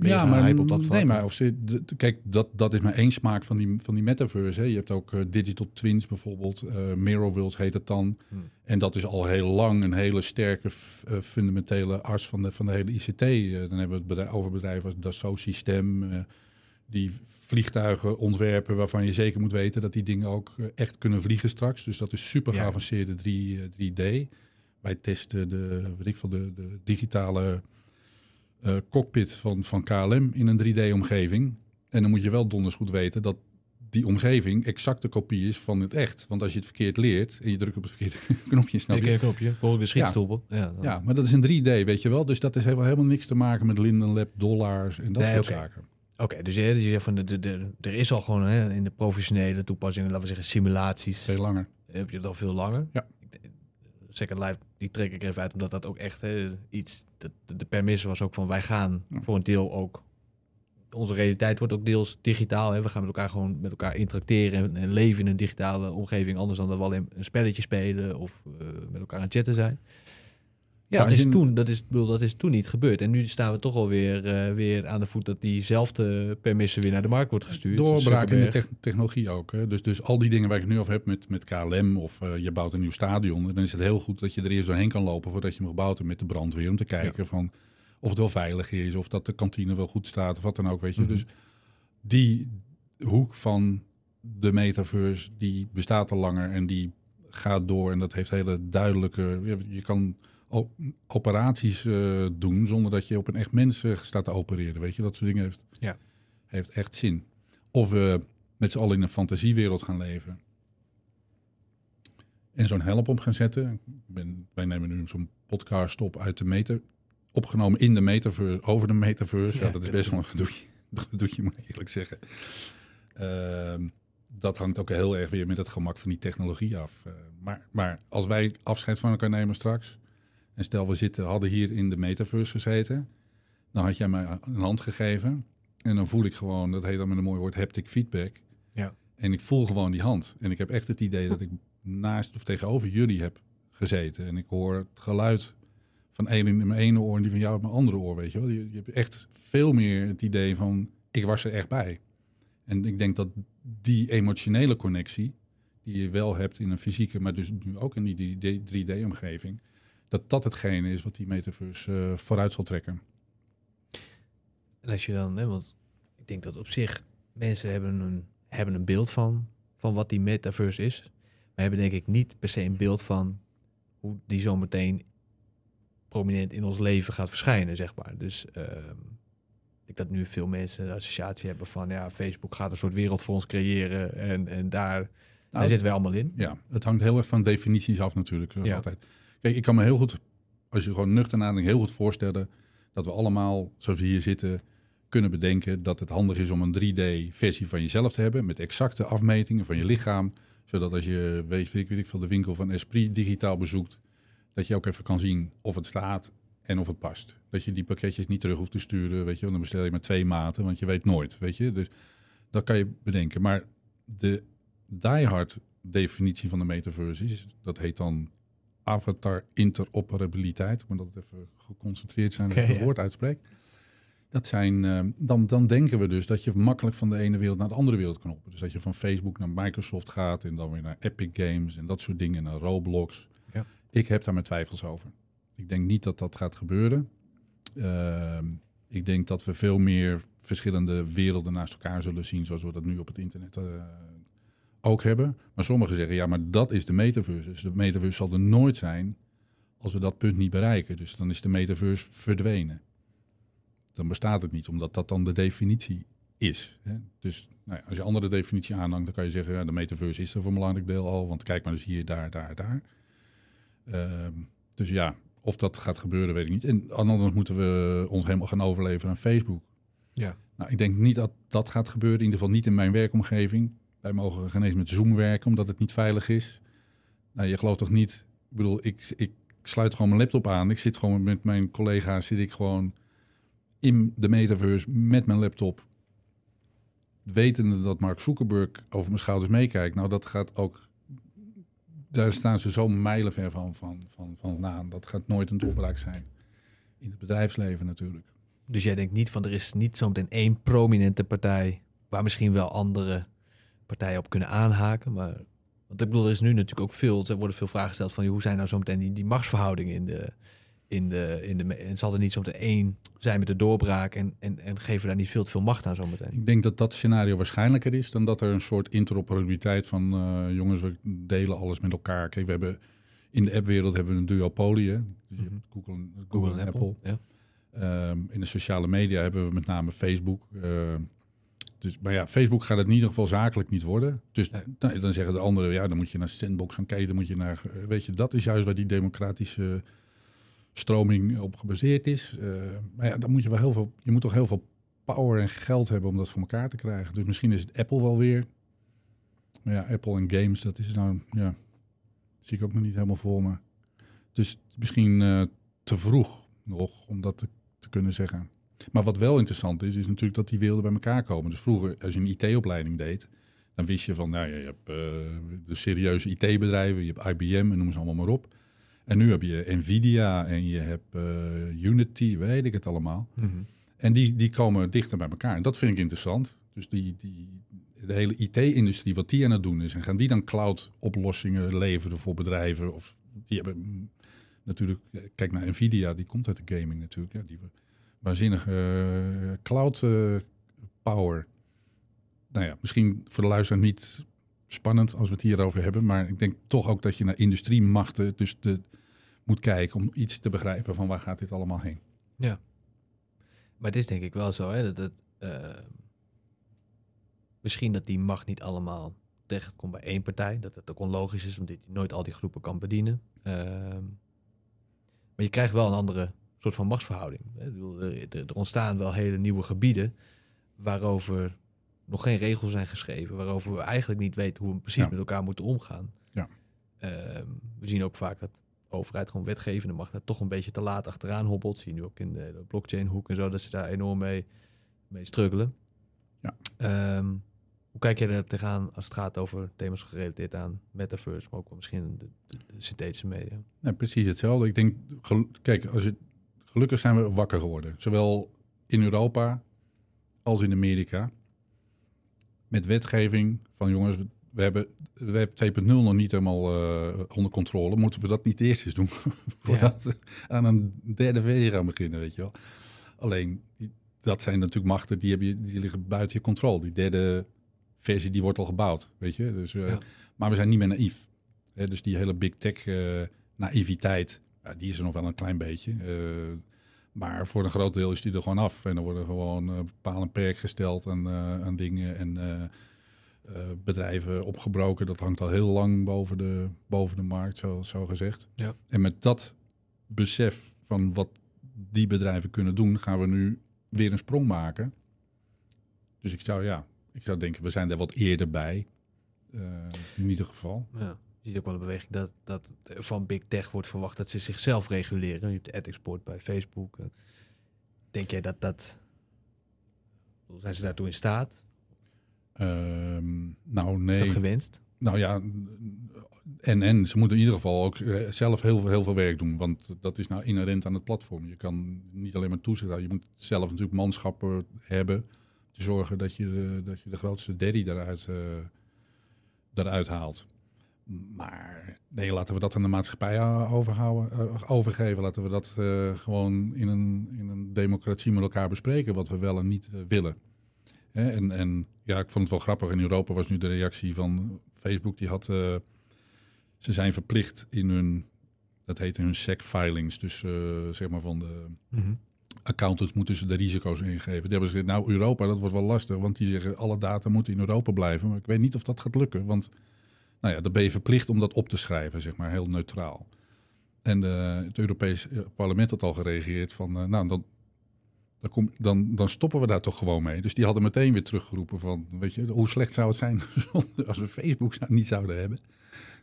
Ja, maar, op dat nee, maar of ze, kijk, dat, dat is maar één smaak van die, van die metaverse. Hè. Je hebt ook uh, Digital Twins bijvoorbeeld, uh, Mirror Worlds heet het dan. Hmm. En dat is al heel lang een hele sterke uh, fundamentele as van de, van de hele ICT. dan hebben we het bedrijf, over bedrijven als Dassault System, die vliegtuigen ontwerpen waarvan je zeker moet weten dat die dingen ook eh, echt kunnen vliegen straks. Dus dat is super geavanceerde 3, 3D. Eh, Wij testen de, weet ik veel, de, de digitale uh, cockpit van, van KLM in een 3D-omgeving. En dan moet je wel donders goed weten dat die omgeving exacte kopie is van het echt. Want als je het verkeerd leert en je drukt op het verkeerde knopje, snap je? knopje, bijvoorbeeld de schietstoel. Ja, ja, maar dat is een 3D, weet je wel. Dus dat is helemaal, niks te maken met Linden Lab, dollars en dat nee, soort zaken. Oké, dus je, je zegt van de, de, de, er is al gewoon hè, in de professionele toepassingen, laten we zeggen, simulaties. Veel langer. Heb je het al veel langer? Ja. Second Life, die trek ik even uit, omdat dat ook echt hè, iets. De, de permissie was ook van wij gaan voor een deel ook. Onze realiteit wordt ook deels digitaal. Hè. We gaan met elkaar gewoon met elkaar interacteren en, leven in een digitale omgeving. Anders dan dat we alleen een spelletje spelen of uh, met elkaar aan het chatten zijn. Ja, dat, is toen, dat, is, dat is toen niet gebeurd. En nu staan we toch alweer uh, weer aan de voet dat diezelfde permissen weer naar de markt wordt gestuurd. Doorbraak in de technologie ook. Hè? Dus, dus al die dingen waar ik het nu over heb met, met KLM of uh, je bouwt een nieuw stadion. Dan is het heel goed dat je er eerst doorheen kan lopen voordat je hem gebouwd hebt met de brandweer. Om te kijken van of het wel veilig is, of dat de kantine wel goed staat of wat dan ook. Weet je. Mm -hmm. Dus die hoek van de metaverse, die bestaat al langer en die gaat door. En dat heeft hele duidelijke... Je kan operaties uh, doen zonder dat je op een echt mens uh, staat te opereren. Weet je, dat soort dingen heeft, ja. heeft echt zin. Of we met z'n allen in een fantasiewereld gaan leven. en zo'n help op gaan zetten. Ben, wij nemen nu zo'n podcast op uit de meter, opgenomen in de metaverse, over de metaverse. Ja, Ja, dat is best wel een gedoetje, gedoetje moet ik eerlijk zeggen. Ehm, dat hangt ook heel erg weer met het gemak van die technologie af. Eh, maar, maar als wij afscheid van elkaar nemen straks, en stel we zitten, hadden hier in de metaverse gezeten, dan had jij mij een hand gegeven. En dan voel ik gewoon, dat heet dan met een mooi woord, haptic feedback. Ja. En ik voel gewoon die hand. En ik heb echt het idee dat ik naast of tegenover jullie heb gezeten. En ik hoor het geluid van één in mijn ene oor en die van jou in mijn andere oor, weet je wel. Je, je hebt echt veel meer het idee van, ik was er echt bij. En ik denk dat die emotionele connectie, die je wel hebt in een fysieke, maar dus nu ook in die 3D-omgeving, dat dat hetgene is wat die metaverse eh, vooruit zal trekken. En als je dan, hè, want ik denk dat op zich mensen hebben een, hebben een beeld van, van wat die metaverse is. Maar hebben denk ik niet per se een beeld van hoe die zometeen prominent in ons leven gaat verschijnen, zeg maar. Dus ehm, ik dat nu veel mensen de associatie hebben van, ja, Facebook gaat een soort wereld voor ons creëren en, en daar, daar Nou, zitten wij allemaal in. Ja, het hangt heel erg van definities af natuurlijk, zoals Ja. altijd. Kijk, ik kan me heel goed, als je gewoon nuchter nadenkt, heel goed voorstellen dat we allemaal, zoals we hier zitten, kunnen bedenken dat het handig is om een 3D-versie van jezelf te hebben met exacte afmetingen van je lichaam, zodat als je, weet, weet ik veel, de winkel van Esprit digitaal bezoekt, dat je ook even kan zien of het staat en of het past. Dat je die pakketjes niet terug hoeft te sturen, weet je, dan bestel je maar twee maten, want je weet nooit, weet je. Dus dat kan je bedenken. Maar de diehard definitie van de metaverse is, dat heet dan avatar interoperabiliteit. Ik moet dat even geconcentreerd zijn dat ik Oké, het woord uitspreek. Dat zijn, eh, dan, dan denken we dus dat je makkelijk van de ene wereld naar de andere wereld kan op. Dus dat je van Facebook naar Microsoft gaat en dan weer naar Epic Games en dat soort dingen, naar Roblox. Ja. Ik heb daar mijn twijfels over. Ik denk niet dat dat gaat gebeuren. Ehm, ik denk dat we veel meer verschillende werelden naast elkaar zullen zien, zoals we dat nu op het internet eh, ook hebben. Maar sommigen zeggen, ja, maar dat is de metaverse. Dus de metaverse zal er nooit zijn als we dat punt niet bereiken. Dus dan is de metaverse verdwenen. Dan bestaat het niet, omdat dat dan de definitie is. Hè? Dus nou ja, als je andere definitie aanhangt, dan kan je zeggen, ja, de metaverse is er voor een belangrijk deel al. Want kijk maar eens hier, daar, daar, daar. Ehm, dus ja, of dat gaat gebeuren, weet ik niet. En anders moeten we ons helemaal gaan overleveren aan Facebook. Ja. Nou, ik denk niet dat dat gaat gebeuren. In ieder geval niet in mijn werkomgeving. Wij mogen geen eens met Zoom werken, omdat het niet veilig is. Nou, je gelooft toch niet... Ik bedoel, ik, ik sluit gewoon mijn laptop aan. Ik zit gewoon met mijn collega's, zit ik gewoon in de metaverse met mijn laptop. Wetende dat Mark Zuckerberg over mijn schouders meekijkt. Nou, dat gaat ook... Daar staan ze zo mijlenver van, van, van, van vandaan. Dat gaat nooit een doorbraak zijn. In het bedrijfsleven natuurlijk. Dus jij denkt niet van er is niet zometeen één prominente partij waar misschien wel andere partijen op kunnen aanhaken. Maar want ik bedoel, er is nu natuurlijk ook veel, er worden veel vragen gesteld van hoe zijn nou zometeen die, die machtsverhoudingen in de, in de, in de, en zal er niet zometeen één zijn met de doorbraak en, en, en geven daar niet veel te veel macht aan zometeen. Ik denk dat dat scenario waarschijnlijker is dan dat er een soort interoperabiliteit van eh, jongens, we delen alles met elkaar. Kijk, we hebben in de appwereld hebben we een duopolie. hè. Dus je Mhm. hebt Google, en- Google en Apple. Ja. Ehm, in de sociale media hebben we met name Facebook. Ehm, dus, maar ja, Facebook gaat het in ieder geval zakelijk niet worden. Dus Nee. nou, dan zeggen de anderen, ja, dan moet je naar Sandbox gaan kijken. Dan moet je naar, eh, weet je, dat is juist waar die democratische stroming op gebaseerd is. Eh, maar ja, dan moet je wel heel veel, je moet toch heel veel power en geld hebben om dat voor elkaar te krijgen. Dus misschien is het Apple wel weer. Maar ja, Apple en games, dat is nou, ja, zie ik ook nog niet helemaal voor me. Dus misschien eh, te vroeg nog om dat te, te kunnen zeggen. Maar wat wel interessant is, is natuurlijk dat die werelden bij elkaar komen. Dus vroeger, als je een IT-opleiding deed, dan wist je van, nou ja, je hebt eh, de serieuze IT-bedrijven, je hebt IBM en noem ze allemaal maar op. En nu heb je Nvidia en je hebt eh, Unity, weet ik het allemaal. Mhm. En die, die komen dichter bij elkaar. En dat vind ik interessant. Dus die, die, de hele IT-industrie, wat die aan het doen is. En gaan die dan cloud-oplossingen leveren voor bedrijven? Of die hebben mm, natuurlijk, eh, kijk naar Nvidia, die komt uit de gaming natuurlijk. Ja, die waanzinnige eh, cloud-power. nou ja, misschien voor de luisteraar niet spannend als we het hierover hebben. Maar ik denk toch ook dat je naar industriemachten dus de, moet kijken om iets te begrijpen van waar gaat dit allemaal heen. Maar het is denk ik wel zo, hè, dat het, eh, misschien dat die macht niet allemaal terecht komt bij één partij. Dat het ook onlogisch is, omdat je nooit al die groepen kan bedienen. Ehm, maar je krijgt wel een andere soort van machtsverhouding. Er, ontstaan wel hele nieuwe gebieden waarover nog geen regels zijn geschreven, waarover we eigenlijk niet weten hoe we precies Ja. met elkaar moeten omgaan. Ja. Ehm, we zien ook vaak dat de overheid gewoon wetgevende macht daar toch een beetje te laat achteraan hobbelt. Zie je nu ook in de, de blockchain hoek en zo, dat ze daar enorm mee, mee struggelen. Ja. Ehm, hoe kijk jij er tegenaan als het gaat over thema's gerelateerd aan metaverse, maar ook misschien de, de, de synthetische media? Precies hetzelfde. Ik denk, kijk, als je, gelukkig zijn we wakker geworden. Zowel in Europa als in Amerika. Met wetgeving van jongens, we hebben web 2.0 nog niet helemaal eh, onder controle. Moeten we dat niet eerst eens doen? Voordat we aan een derde versie gaan beginnen, weet je wel. Alleen, dat zijn natuurlijk machten die, hebben je, die liggen buiten je controle. Die derde versie die wordt al gebouwd, weet je. Dus, eh, Ja. Maar we zijn niet meer naïef. Hè, dus die hele big tech eh, naïviteit, ja, die is er nog wel een klein beetje. Eh, maar voor een groot deel is die er gewoon af. En er worden gewoon eh paal en perk gesteld aan, eh, aan dingen en bedrijven opgebroken. Dat hangt al heel lang boven de, boven de markt, zo, zo gezegd. Ja. En met dat besef van wat die bedrijven kunnen doen, gaan we nu weer een sprong maken. Dus ik zou, ja, ik zou denken, we zijn er wat eerder bij. In ieder geval. Ja. Je ziet ook wel een beweging dat, dat van Big Tech wordt verwacht dat ze zichzelf reguleren. Je hebt de ad-export bij Facebook. Eh, Denk jij dat dat... Zijn ze daartoe in staat? Ehm, nou, nee. Is dat gewenst? Nou ja, en, en ze moeten in ieder geval ook eh, zelf heel veel, heel veel werk doen. Want dat is nou inherent aan het platform. Je kan niet alleen maar toezicht houden. Je moet zelf natuurlijk manschappen hebben. Te zorgen dat je de, dat je de grootste daddy daaruit, eh, daaruit haalt. Maar nee, laten we dat aan de maatschappij eh, overhouden, eh, overgeven. Laten we dat eh, gewoon in een, in een democratie met elkaar bespreken. Wat we wel en niet willen. Hè, en, en ja, ik vond het wel grappig. In Europa was nu de reactie van Facebook. Die had, ze zijn verplicht in hun, dat heet hun SEC-filings. Dus zeg maar van de accountants moeten ze de risico's ingeven. Die hebben ze gezegd, nou Europa, dat wordt wel lastig. Want die zeggen, alle data moeten in Europa blijven. Maar ik weet niet of dat gaat lukken. Want nou ja, dan ben je verplicht om dat op te schrijven, zeg maar, heel neutraal. En eh, het Europees eh, parlement had al gereageerd van, eh, nou, dan, dan, dan, dan stoppen we daar toch gewoon mee. Dus die hadden meteen weer teruggeroepen van, weet je, hoe slecht zou het zijn als we Facebook zou- niet zouden hebben.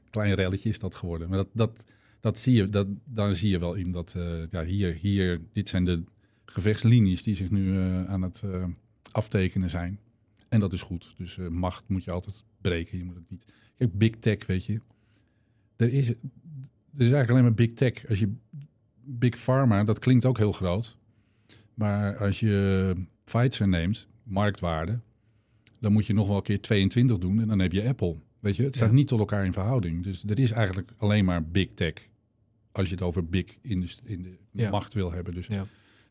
Klein relletje is dat geworden. Maar dat, dat, dat zie je, dat, daar zie je wel in dat, ja, hier, hier, dit zijn de gevechtslinies die zich nu aan het aftekenen zijn. En dat is goed. Dus macht moet je altijd breken. Je moet het niet. Kijk, big tech, weet je. Er is, er is eigenlijk alleen maar big tech. Als je big pharma, dat klinkt ook heel groot. Maar als je Pfizer neemt, marktwaarde, dan moet je nog wel een keer 22 doen en dan heb je Apple. Weet je, het staat Ja. niet tot elkaar in verhouding. Dus er is eigenlijk alleen maar big tech. Als je het over big in de, in de Ja. macht wil hebben. Dus Ja.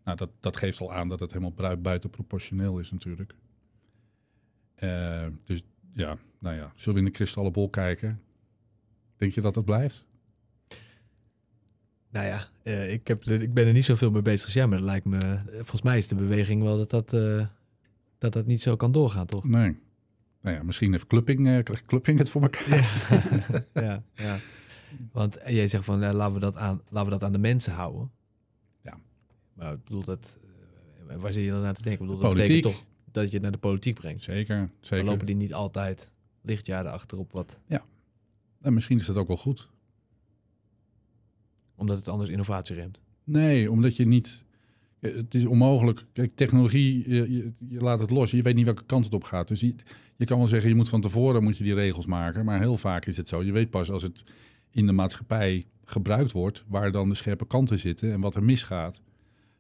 nou, dat, dat geeft al aan dat het helemaal bui- buitenproportioneel is natuurlijk. Eh, dus ja, nou ja, zullen we in de kristallen bol kijken? Denk je dat het blijft? Nou ja, eh, ik, heb, ik ben er niet zoveel mee bezig jij, maar het lijkt me... eh, Volgens mij is de beweging wel dat dat, eh, dat, dat niet zo kan doorgaan, toch? Nee. Nou ja, misschien heeft Clupping, krijgt Clupping het voor elkaar. ja, ja. Want eh, jij zegt van, laten, we dat aan, laten we dat aan de mensen houden. Ja. Maar ik bedoel dat... waar zit je dan aan te denken? Ik bedoel, dat Politiek. betekent toch dat je het naar de politiek brengt. Zeker, Dan zeker. lopen die niet altijd lichtjaren achterop wat... En misschien is dat ook wel goed. Omdat het anders innovatie remt. Nee, omdat je niet... Het is onmogelijk. Kijk, technologie, je, je, je laat het los. Je weet niet welke kant het op gaat. Dus je, je kan wel zeggen, je moet van tevoren moet je die regels maken. Maar heel vaak is het zo. Je weet pas als het in de maatschappij gebruikt wordt... waar dan de scherpe kanten zitten en wat er misgaat.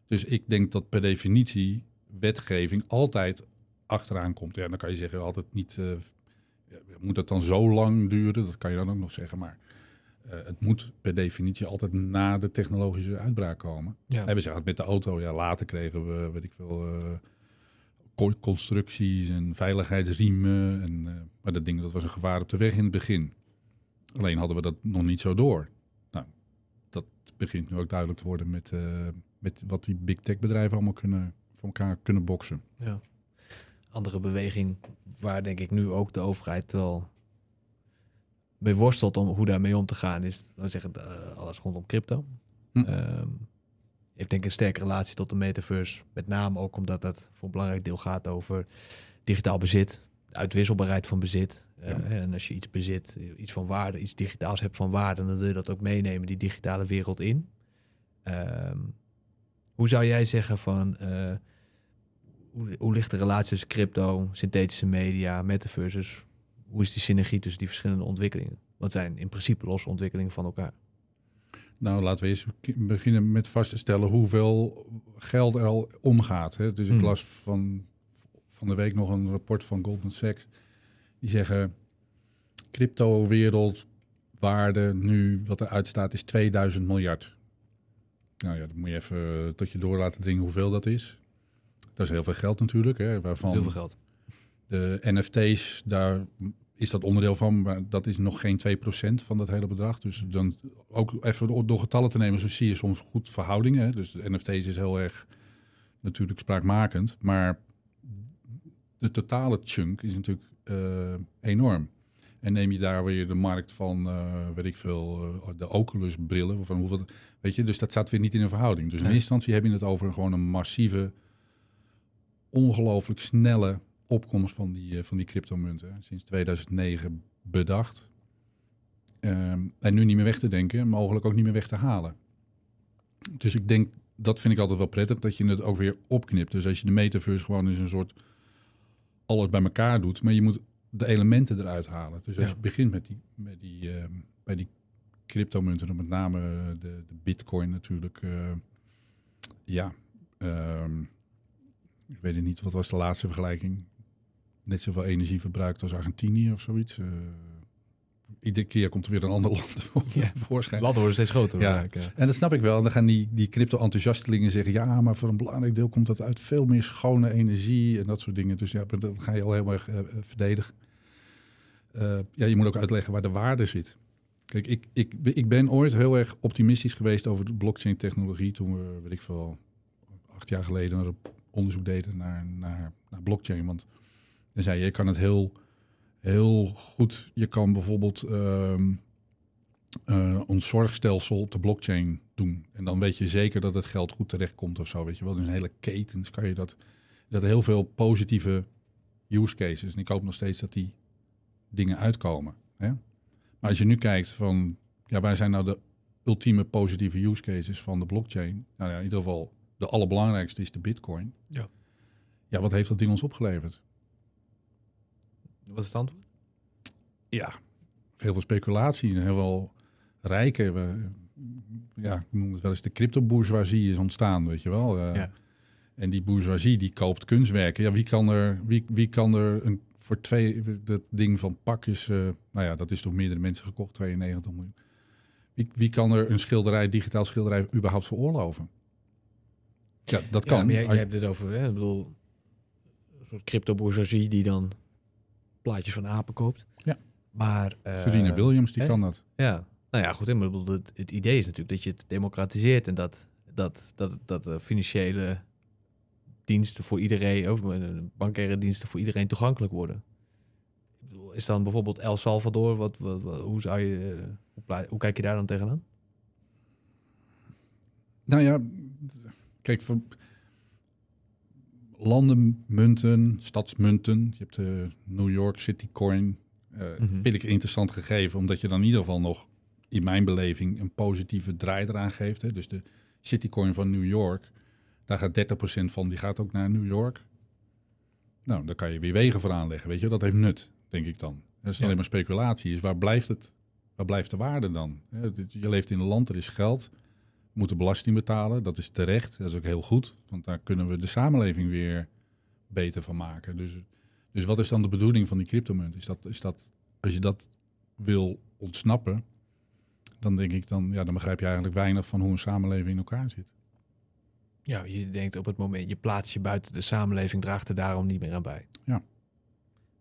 Dus ik denk dat per definitie wetgeving altijd achteraan komt. Ja, dan kan je zeggen, altijd niet... eh, moet dat dan zo lang duren? Dat kan je dan ook nog zeggen, maar... eh, het moet per definitie altijd na de technologische uitbraak komen. Ja. Hebben ze gehad met de auto. Ja, later kregen we, weet ik veel, eh, co- constructies en veiligheidsriemen. En, maar dat ding dat was een gevaar op de weg in het begin. Alleen hadden we dat nog niet zo door. Nou, dat begint nu ook duidelijk te worden met, met wat die big tech bedrijven allemaal kunnen, voor elkaar kunnen boksen. Ja. Andere beweging waar denk ik nu ook de overheid wel mee worstelt om hoe daarmee om te gaan, is laten we zeggen, eh, alles rondom crypto. Hm. Ehm, heeft denk ik een sterke relatie tot de metaverse. Met name ook omdat dat voor een belangrijk deel gaat over digitaal bezit, uitwisselbaarheid van bezit. Eh. En als je iets bezit, iets van waarde, iets digitaals hebt van waarde, dan wil je dat ook meenemen die digitale wereld in. Ehm, hoe zou jij zeggen van eh, hoe, hoe ligt de relatie tussen crypto, synthetische media, metaverses? Hoe is die synergie tussen die verschillende ontwikkelingen? Wat zijn in principe losse ontwikkelingen van elkaar? Nou, laten we eens beginnen met vast te stellen hoeveel geld er al omgaat. Hè? Dus ik Hmm. las van, van de week nog een rapport van Goldman Sachs. Die zeggen, crypto-wereld, waarde nu, wat eruit staat, is 2000 miljard. Nou ja, dan moet je even tot je door laten dringen hoeveel dat is. Dat is heel veel geld natuurlijk. Hè, waarvan Heel veel geld. de NFT's, daar is dat onderdeel van, maar dat is nog geen 2% van dat hele bedrag. Dus dan ook even door- getallen te nemen, zo zie je soms goed verhoudingen. Hè. Dus de NFT's is heel erg natuurlijk spraakmakend, maar de totale chunk is natuurlijk eh, enorm. En neem je daar weer de markt van, eh, weet ik veel, eh, de Oculus brillen, van hoeveel, weet je, dus dat staat weer niet in een verhouding. Dus in Nee. eerste instantie heb je het over gewoon een massieve, ongelooflijk snelle opkomst van die, eh, van die cryptomunten. Sinds 2009 bedacht. Ehm, en nu niet meer weg te denken, mogelijk ook niet meer weg te halen. Dus ik denk, dat vind ik altijd wel prettig, dat je het ook weer opknipt. Dus als je de metaverse gewoon eens een soort alles bij elkaar doet, maar je moet de elementen eruit halen. Dus als Ja. je begint met die, met die, ehm, bij die cryptomunten, dan met name eh, de, de bitcoin natuurlijk. eh, ja, ehm, ik weet het niet, wat was de laatste vergelijking? Net zoveel energie verbruikt als Argentinië of zoiets. Eh, iedere keer komt er weer een ander land Ja. voorschijn. Landen worden steeds groter. Ja. ja. En dat snap ik wel. En dan gaan die, die crypto-enthousiastelingen zeggen... ja, maar voor een belangrijk deel komt dat uit veel meer schone energie... en dat soort dingen. Dus ja, dat ga je al heel erg eh, eh, verdedigen. Ja, je moet ook uitleggen waar de waarde zit. Kijk, ik, ik, ik ben ooit heel erg optimistisch geweest... over de blockchain-technologie... toen we, weet ik veel, acht jaar geleden... een onderzoek deden naar, naar, naar blockchain. Want dan zei je, je kan het heel, heel goed... je kan bijvoorbeeld... ehm, eh, ons zorgstelsel op de blockchain doen. En dan weet je zeker dat het geld goed terechtkomt of zo. Weet je wel, dus een hele ketens kan je dat. Zijn heel veel positieve use cases. En ik hoop nog steeds dat die dingen uitkomen. Hè? Maar als je nu kijkt van, ja, waar zijn nou de ultieme positieve use cases van de blockchain? Nou ja, in ieder geval de allerbelangrijkste is de bitcoin. Ja. Ja, wat heeft dat ding ons opgeleverd? Wat is het antwoord? ja, heel veel speculatie en heel veel rijken. We, ja, ik noem het wel eens de crypto-bourgeoisie is ontstaan, weet je wel. Eh, Ja. En die bourgeoisie die koopt kunstwerken. Ja, wie kan er, wie, wie kan er een, voor twee, dat ding van pakjes, eh, nou ja, dat is door meerdere mensen gekocht, 92 miljoen. Wie, wie kan er een schilderij, digitaal schilderij, überhaupt veroorloven? Ja, dat Ja, kan. maar jij, Als- jij hebt het over, hè? ik bedoel, een soort crypto-bourgeoisie die dan plaatjes van apen koopt. Ja. Maar... eh, Serena Williams, die hè? kan dat. Ja, nou ja, goed. hè, maar ik bedoel, het, het idee is natuurlijk dat je het democratiseert en dat, dat, dat, dat eh, financiële diensten voor iedereen, of eh, bankaire diensten voor iedereen toegankelijk worden. Ik bedoel, is dan bijvoorbeeld El Salvador, wat, wat, wat- hoe, zou je, eh, hoe, hoe kijk je daar dan tegenaan? Nou ja, kijk, voor landenmunten, stadsmunten, je hebt de New York City Coin, eh, Mhm. vind ik interessant gegeven, omdat je dan in ieder geval nog, in mijn beleving, een positieve draai eraan geeft. Hè. Dus de City Coin van New York, daar gaat 30% van, die gaat ook naar New York. Nou, daar kan je weer wegen voor aanleggen, weet je, dat heeft nut, denk ik dan. Dat is Ja. alleen maar speculatie, is waar blijft het, waar blijft de waarde dan? Je leeft in een land, er is geld, moeten belasting betalen. Dat is terecht. Dat is ook heel goed. Want daar kunnen we de samenleving weer beter van maken. Dus, dus wat is dan de bedoeling van die cryptomunt? Is dat, is dat als je dat wil ontsnappen, dan denk ik dan, ja, dan begrijp je eigenlijk weinig van hoe een samenleving in elkaar zit. Ja, je denkt op het moment, je plaatst je buiten de samenleving, draagt er daarom niet meer aan bij. Ja.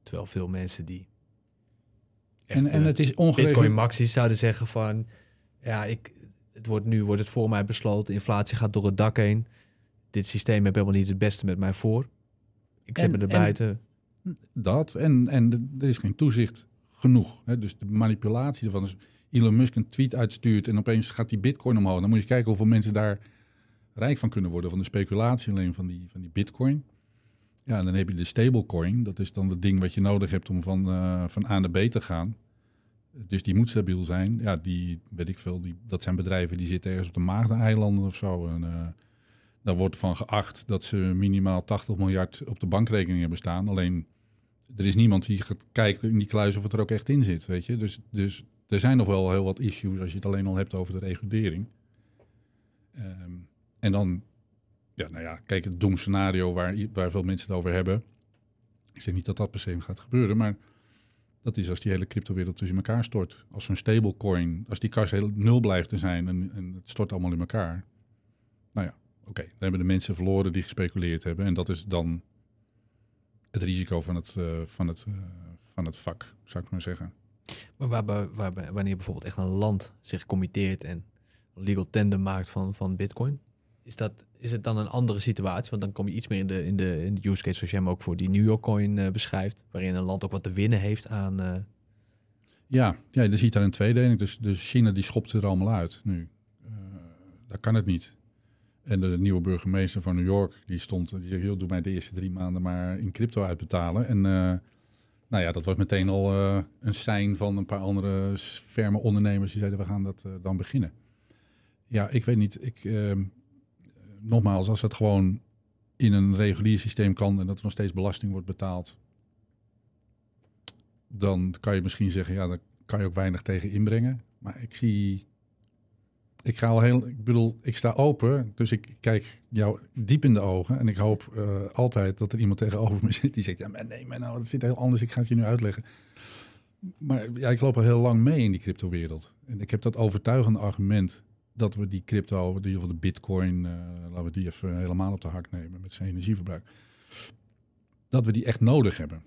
Terwijl veel mensen die echt, En, en eh, het is Bitcoin ongeregeld. Maxis zouden zeggen van... Ja, ik, het wordt nu wordt het voor mij besloten. Inflatie gaat door het dak heen. Dit systeem heeft helemaal niet het beste met mij voor. Ik zet En- me er buiten. Dat en, en er is geen toezicht genoeg. Hè? Dus de manipulatie ervan. Als Elon Musk een tweet uitstuurt en opeens gaat die bitcoin omhoog. Dan moet je kijken hoeveel mensen daar rijk van kunnen worden. Van de speculatie alleen van die, van die bitcoin. Ja, en dan heb je de stablecoin. Dat is dan het ding wat je nodig hebt om van, uh, van A naar B te gaan. Dus die moet stabiel zijn. Ja, die, weet ik veel, die, dat zijn bedrijven die zitten ergens op de Maagdeneilanden of zo. En, uh, daar wordt van geacht dat ze minimaal 80 miljard op de bankrekening hebben staan. Alleen, er is niemand die gaat kijken in die kluis of het er ook echt in zit, weet je. Dus, dus er zijn nog wel heel wat issues als je het alleen al hebt over de regulering. Um, en dan, ja, nou ja, kijk, het doemscenario waar, waar veel mensen het over hebben. Ik zeg niet dat dat per se gaat gebeuren, maar dat is als die hele cryptowereld tussen elkaar stort. Als zo'n stablecoin, als die kas heel nul blijft te zijn en, en het stort allemaal in elkaar. Nou ja, oké, dan hebben de mensen verloren die gespeculeerd hebben. En dat is dan het risico van het, uh, van het, uh, van het vak, zou ik maar zeggen. Maar waar, waar, wanneer bijvoorbeeld echt een land zich committeert en legal tender maakt van, van bitcoin, is, dat, is het dan een andere situatie? Want dan kom je iets meer in de, in de, in de use case zoals jij hem ook voor die New York coin uh, beschrijft. Waarin een land ook wat te winnen heeft aan... Uh... Ja, ja, je ziet daar een tweedeling. Dus, dus China die schopt er allemaal uit nu. Uh, dat kan het niet. En de nieuwe burgemeester van New York, die stond, die zegt, doe mij de eerste drie maanden maar in crypto uitbetalen. En nou ja, dat was meteen al een sein van een paar andere ferme ondernemers die zeiden, we gaan dat dan beginnen. Ja, ik weet niet. Ik, ehm, nogmaals, als het gewoon in een regulier systeem kan en dat er nog steeds belasting wordt betaald, dan kan je misschien zeggen, ja, daar kan je ook weinig tegen inbrengen. Maar ik zie, ik ga al heel, ik bedoel, ik sta open, dus ik kijk jou diep in de ogen en ik hoop uh, altijd dat er iemand tegenover me zit die zegt, ja, maar nee, maar nou, dat zit heel anders, ik ga het je nu uitleggen. Maar ja, ik loop al heel lang mee in die cryptowereld. En ik heb dat overtuigende argument dat we die crypto, die, of de bitcoin, uh, laten we die even helemaal op de hak nemen met zijn energieverbruik, dat we die echt nodig hebben.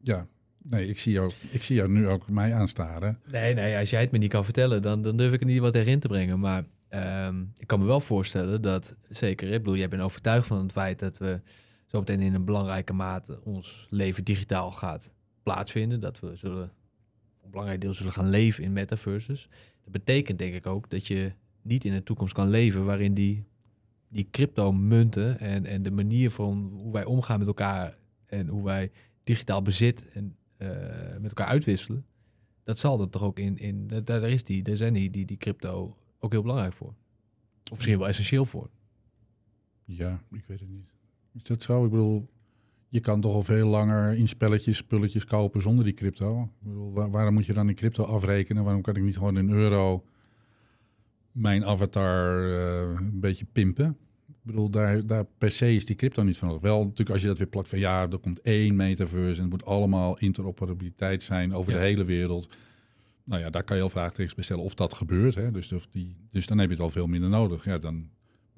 Ja, nee, ik zie jou, ik zie jou nu ook mij aanstaren. Nee, nee, als jij het me niet kan vertellen, dan, dan durf ik er niet wat erin te brengen. Maar um, ik kan me wel voorstellen dat, zeker, ik bedoel, jij bent overtuigd van het feit dat we zo meteen in een belangrijke mate ons leven digitaal gaat plaatsvinden. Dat we zullen belangrijk deel zullen gaan leven in metaverses. Dat betekent denk ik ook dat je niet in een toekomst kan leven waarin die, die crypto-munten en, en de manier van hoe wij omgaan met elkaar en hoe wij digitaal bezit en uh, met elkaar uitwisselen, dat zal er toch ook in, in daar, daar is die, daar zijn die, die, die crypto ook heel belangrijk voor. Of misschien wel essentieel voor. Ja, ik weet het niet. Is dat zo? Ik bedoel, je kan toch al veel langer in spelletjes spulletjes kopen zonder die crypto. Ik bedoel, waarom moet je dan in crypto afrekenen? Waarom kan ik niet gewoon in euro mijn avatar uh, een beetje pimpen? Ik bedoel, daar, daar per se is die crypto niet van nodig. Wel natuurlijk als je dat weer plakt van ja, er komt één metaverse en het moet allemaal interoperabiliteit zijn over ja. de hele wereld. Nou ja, daar kan je al vraagtekens bij stellen of dat gebeurt. Hè? Dus, of die, dus dan heb je het al veel minder nodig. Ja, dan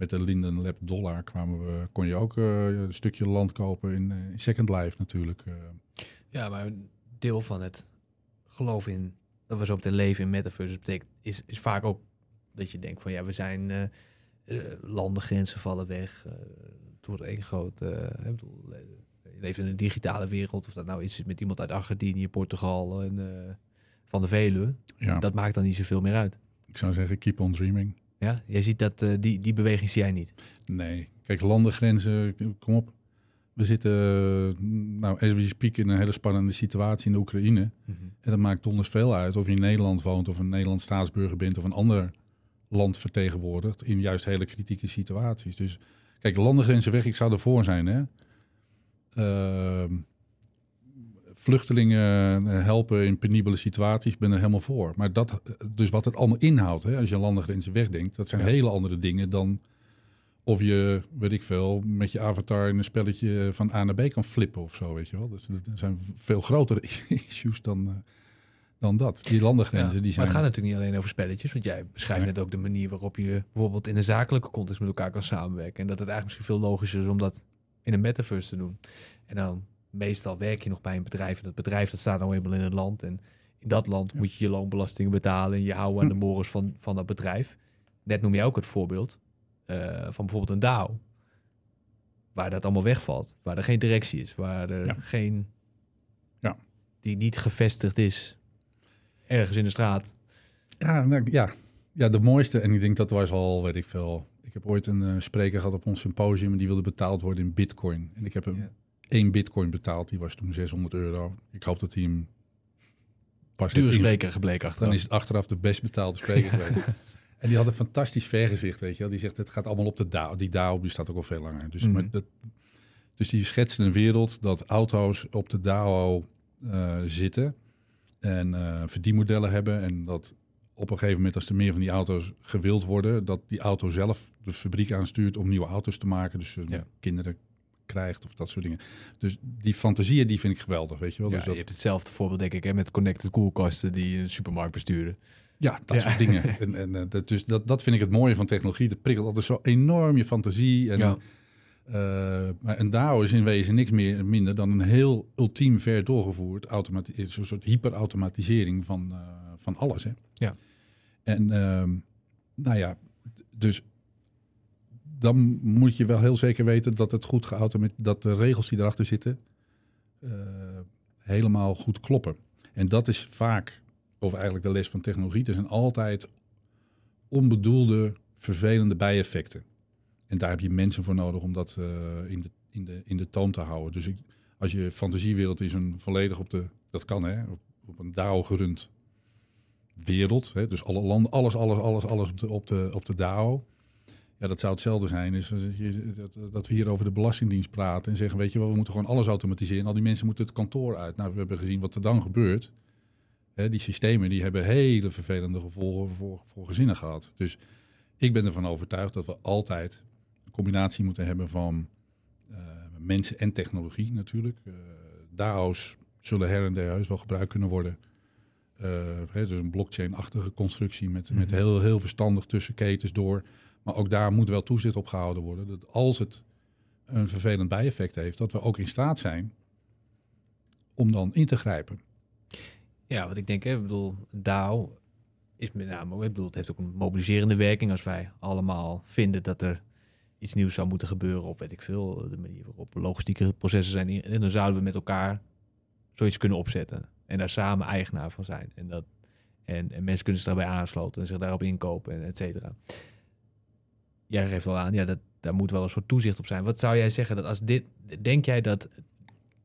met de Linden Lab dollar kwamen we, kon je ook uh, een stukje land kopen in, uh, in Second Life natuurlijk. Uh. Ja, maar een deel van het geloof in dat we zo de leven in metaverse betekent, is, is vaak ook dat je denkt van ja, we zijn landengrenzen vallen weg. het wordt één groot. bedoel, je leeft in een digitale wereld, of dat nou iets is met iemand uit Argentinië, Portugal en van de Veluwe. Ja. Dat maakt dan niet zoveel meer uit. Ik zou zeggen, keep on dreaming. Ja, jij ziet dat, uh, die, die beweging zie jij niet. Nee, kijk, landengrenzen, kom op. We zitten, nou, as we speak, in een hele spannende situatie in de Oekraïne. Mm -hmm. En dat maakt donders veel uit of je in Nederland woont of een Nederlands staatsburger bent of een ander land vertegenwoordigt in juist hele kritieke situaties. Dus kijk, landengrenzen weg, ik zou ervoor zijn, hè. Uh, vluchtelingen eh, helpen in penibele situaties, ben er helemaal voor. Maar dat, dus wat het allemaal inhoudt, hè, als je landengrenzen wegdenkt, dat zijn hele andere dingen dan of je, weet ik veel, met je avatar in een spelletje van A naar B kan flippen of zo, weet je wel. Dus er zijn veel grotere issues dan, uh, dan dat. Die landengrenzen, ja, die zijn... Maar het gaat natuurlijk niet alleen over spelletjes, want jij beschrijft net ook de manier waarop je bijvoorbeeld in een zakelijke context met elkaar kan samenwerken. En dat het eigenlijk misschien veel logischer is om dat in een metaverse te doen. En dan meestal werk je nog bij een bedrijf. En dat bedrijf dat staat nou eenmaal in een land. En in dat land moet je je loonbelastingen betalen. En je houden aan de hm. morgens van, van dat bedrijf. Net noem je ook het voorbeeld uh, van bijvoorbeeld een DAO. Waar dat allemaal wegvalt. Waar er geen directie is. Waar er geen die niet gevestigd is ergens in de straat. Ja, nou, ja. ja, de mooiste. En ik denk dat was al, weet ik veel. Ik heb ooit een eh, spreker gehad op ons symposium en die wilde betaald worden in bitcoin. En ik heb hem Ja. Één bitcoin betaald. Die was toen 600 euro. Ik hoop dat hij hem pas Dure spreker gebleken achteraf. Dan is het achteraf de best betaalde spreker geweest. En die had een fantastisch vergezicht, weet je wel. Die zegt, het gaat allemaal op de DAO. Die DAO die staat ook al veel langer. Dus, Mhm. maar dat, dus die schetste een wereld dat auto's op de DAO eh, zitten. En eh, verdienmodellen hebben. En dat op een gegeven moment, als er meer van die auto's gewild worden... dat die auto zelf de fabriek aanstuurt om nieuwe auto's te maken. Dus eh, Ja. kinderen krijgt of dat soort dingen. Dus die fantasieën, die vind ik geweldig, weet je wel. Ja, dus dat, Je hebt hetzelfde voorbeeld, denk ik, hè, met connected koelkasten die een supermarkt besturen. Ja, dat Ja. soort dingen. En, en, eh, dat, dus dat, dat vind ik het mooie van technologie. Dat prikkelt altijd zo enorm je fantasie. En, Ja. eh, een DAO is in wezen niks meer, minder dan een heel ultiem ver doorgevoerd automati- is een soort hyperautomatisering van, eh, van alles. Hè? Ja. En ehm, nou ja, dus dan moet je wel heel zeker weten dat het goed geautomatiseerd, dat de regels die erachter zitten eh, helemaal goed kloppen. En dat is vaak, of eigenlijk de les van technologie, er zijn altijd onbedoelde, vervelende bijeffecten. En daar heb je mensen voor nodig om dat eh, in, de, in, de, in de toon te houden. Dus ik, als je fantasiewereld is een volledig op de, dat kan hè, op, op een DAO gerund wereld. Hè, dus alle landen, alles, alles, alles, alles op de, op de, op de DAO. Ja, dat zou hetzelfde zijn. Is je, dat, we hier over de Belastingdienst praten en zeggen, weet je wel, we moeten gewoon alles automatiseren. Al die mensen moeten het kantoor uit. Nou, we hebben gezien wat er dan gebeurt. Hè, die systemen die hebben hele vervelende gevolgen voor, voor gezinnen gehad. Dus ik ben ervan overtuigd dat we altijd een combinatie moeten hebben van eh, mensen en technologie natuurlijk. Eh DAO's zullen her en der heus wel gebruikt kunnen worden. Eh, hè, dus een blockchain-achtige constructie met, met Mhm. heel, heel verstandig tussen ketens door. Maar ook daar moet wel toezicht op gehouden worden. Dat als het een vervelend bijeffect heeft, dat we ook in staat zijn om dan in te grijpen. Ja, wat ik denk, hè, ik bedoel, DAO is met name, ik bedoel, het heeft ook een mobiliserende werking als wij allemaal vinden dat er iets nieuws zou moeten gebeuren op, weet ik veel, de manier waarop logistieke processen zijn. En dan zouden we met elkaar zoiets kunnen opzetten en daar samen eigenaar van zijn. En, dat, en, en mensen kunnen zich daarbij aansloten en zich daarop inkopen en et cetera. Jij geeft wel aan, ja, dat, daar moet wel een soort toezicht op zijn. Wat zou jij zeggen dat als dit, denk jij dat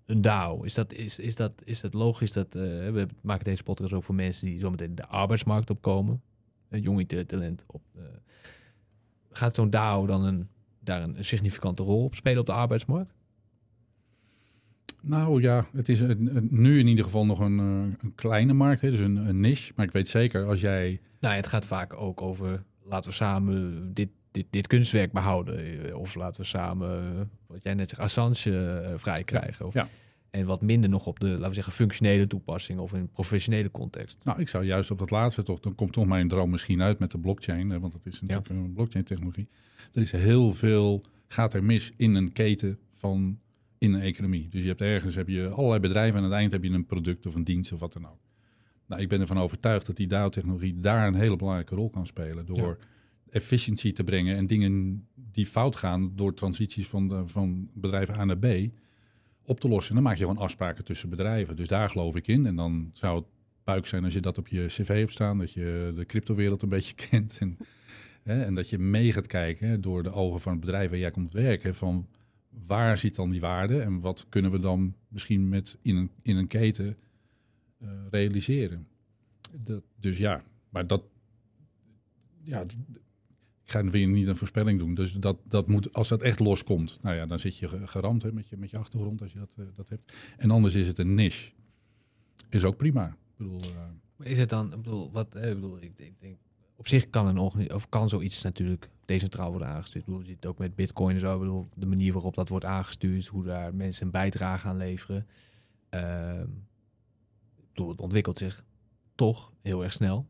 een DAO. Is dat, is, is dat, is dat logisch? Dat, eh, we maken deze podcast ook voor mensen die zometeen de arbeidsmarkt opkomen. Een jong IT-talent op. eh, gaat zo'n DAO dan een, daar een, significante rol op spelen op de arbeidsmarkt? Nou ja, het is een, een- nu in ieder geval nog een, eh, een kleine markt, hè, dus een, een niche. Maar ik weet zeker, als jij Nou, ja, het gaat vaak ook over laten we samen dit, dit, dit kunstwerk behouden. Eh, Of laten we samen, eh, wat jij net zegt, Assange eh, vrij krijgen. Of, Ja. En wat minder nog op de, laten we zeggen, functionele toepassing of in een professionele context. Nou, ik zou juist op dat laatste toch, dan komt toch mijn droom misschien uit met de blockchain, want het is natuurlijk een blockchain-technologie. Er is heel veel, gaat er mis in een keten van, in een economie. Dus je hebt ergens heb je allerlei bedrijven en aan het eind heb je een product of een dienst of wat dan ook. Nou, ik ben ervan overtuigd dat die DAO-technologie daar een hele belangrijke rol kan spelen door efficiëntie te brengen en dingen die fout gaan door transities van, de, van bedrijf A naar B op te lossen. Dan maak je gewoon afspraken tussen bedrijven. Dus daar geloof ik in. En dan zou het puik zijn als je dat op je cv hebt staan, dat je de cryptowereld een beetje kent. En, hè, en dat je mee gaat kijken door de ogen van het bedrijf waar jij komt werken. Van waar zit dan die waarde en wat kunnen we dan misschien met in een, in een keten eh, realiseren. Dat, dus ja, maar dat. Ja, ik ga weer niet een voorspelling doen. Dus dat, dat moet, als dat echt loskomt, nou ja, dan zit je ge- geramd hè, met, je, met je achtergrond als je dat, eh, dat hebt. En anders is het een niche. Is ook prima. Ik bedoel, eh, Is het dan, ik bedoel, wat, eh, ik bedoel, ik, denk, op zich kan een organi- of kan zoiets natuurlijk decentraal worden aangestuurd. Ik bedoel, je ziet ook met Bitcoin en zo. Ik bedoel, de manier waarop dat wordt aangestuurd, hoe daar mensen een bijdrage aan leveren. Ik bedoel, het ontwikkelt zich toch heel erg snel.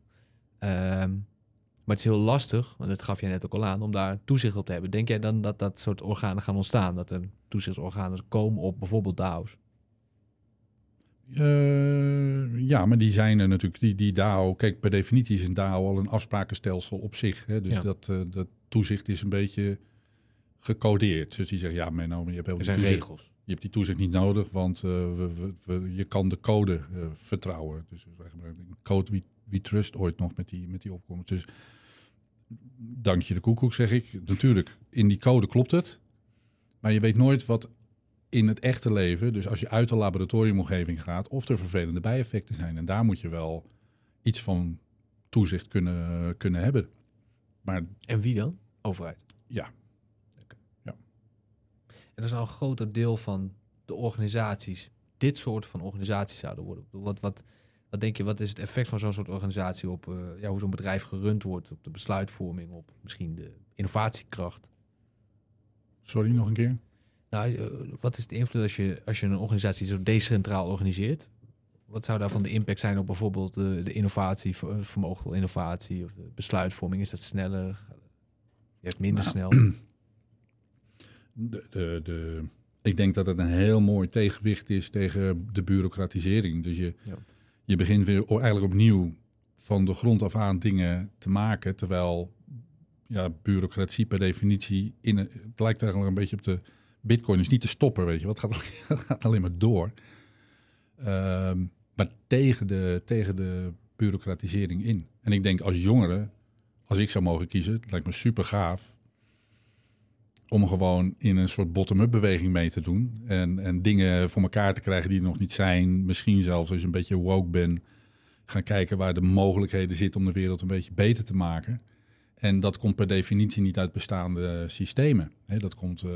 Ehm, maar het is heel lastig, want dat gaf jij net ook al aan, om daar toezicht op te hebben. Denk jij dan dat dat soort organen gaan ontstaan? Dat er toezichtsorganen komen op bijvoorbeeld DAO's? Eh, ja, maar die zijn er natuurlijk. Die, die DAO, kijk, per definitie is een DAO al een afsprakenstelsel op zich. Hè? Dus Ja. dat, eh, dat toezicht is een beetje gecodeerd. Dus die zeggen, ja, Menno, je hebt heel veel regels. Je hebt die toezicht niet nodig, want uh, we, we, we, je kan de code vertrouwen. Dus wij gebruiken code we, we trust ooit nog met die, met die opkomst. Dus dank je de koekoek, zeg ik. Natuurlijk, in die code klopt het. Maar je weet nooit wat in het echte leven, dus als je uit de laboratoriumomgeving gaat, of er vervelende bijeffecten zijn. En daar moet je wel iets van toezicht kunnen, kunnen hebben. Maar, en wie dan? Overheid? Ja. Okay. ja. En dat is nou een groter deel van de organisaties, dit soort van organisaties zouden worden. Wat, wat, wat denk je, wat is het effect van zo'n soort organisatie op uh, ja, hoe zo'n bedrijf gerund wordt, op de besluitvorming, op misschien de innovatiekracht? Sorry, nog een keer? Nou, uh, wat is de invloed als je, als je een organisatie zo decentraal organiseert? Wat zou daarvan de impact zijn op bijvoorbeeld de, de innovatie, vermogen tot innovatie of de besluitvorming? Is dat sneller? Je hebt minder Nou, snel? De, de, de, ik denk dat het een heel mooi tegenwicht is tegen de bureaucratisering. Dus je, Ja. Je begint weer eigenlijk opnieuw van de grond af aan dingen te maken, terwijl ja, bureaucratie per definitie in het lijkt eigenlijk een beetje op de bitcoin is niet te stoppen, weet je, wat gaat, het gaat alleen maar door. Ehm, maar tegen de, tegen de bureaucratisering in. En ik denk als jongere, als ik zou mogen kiezen, het lijkt me super gaaf om gewoon in een soort bottom-up beweging mee te doen. En, en dingen voor elkaar te krijgen die er nog niet zijn. Misschien zelfs als je een beetje woke bent, gaan kijken waar de mogelijkheden zitten om de wereld een beetje beter te maken. En dat komt per definitie niet uit bestaande systemen. Dat komt eh,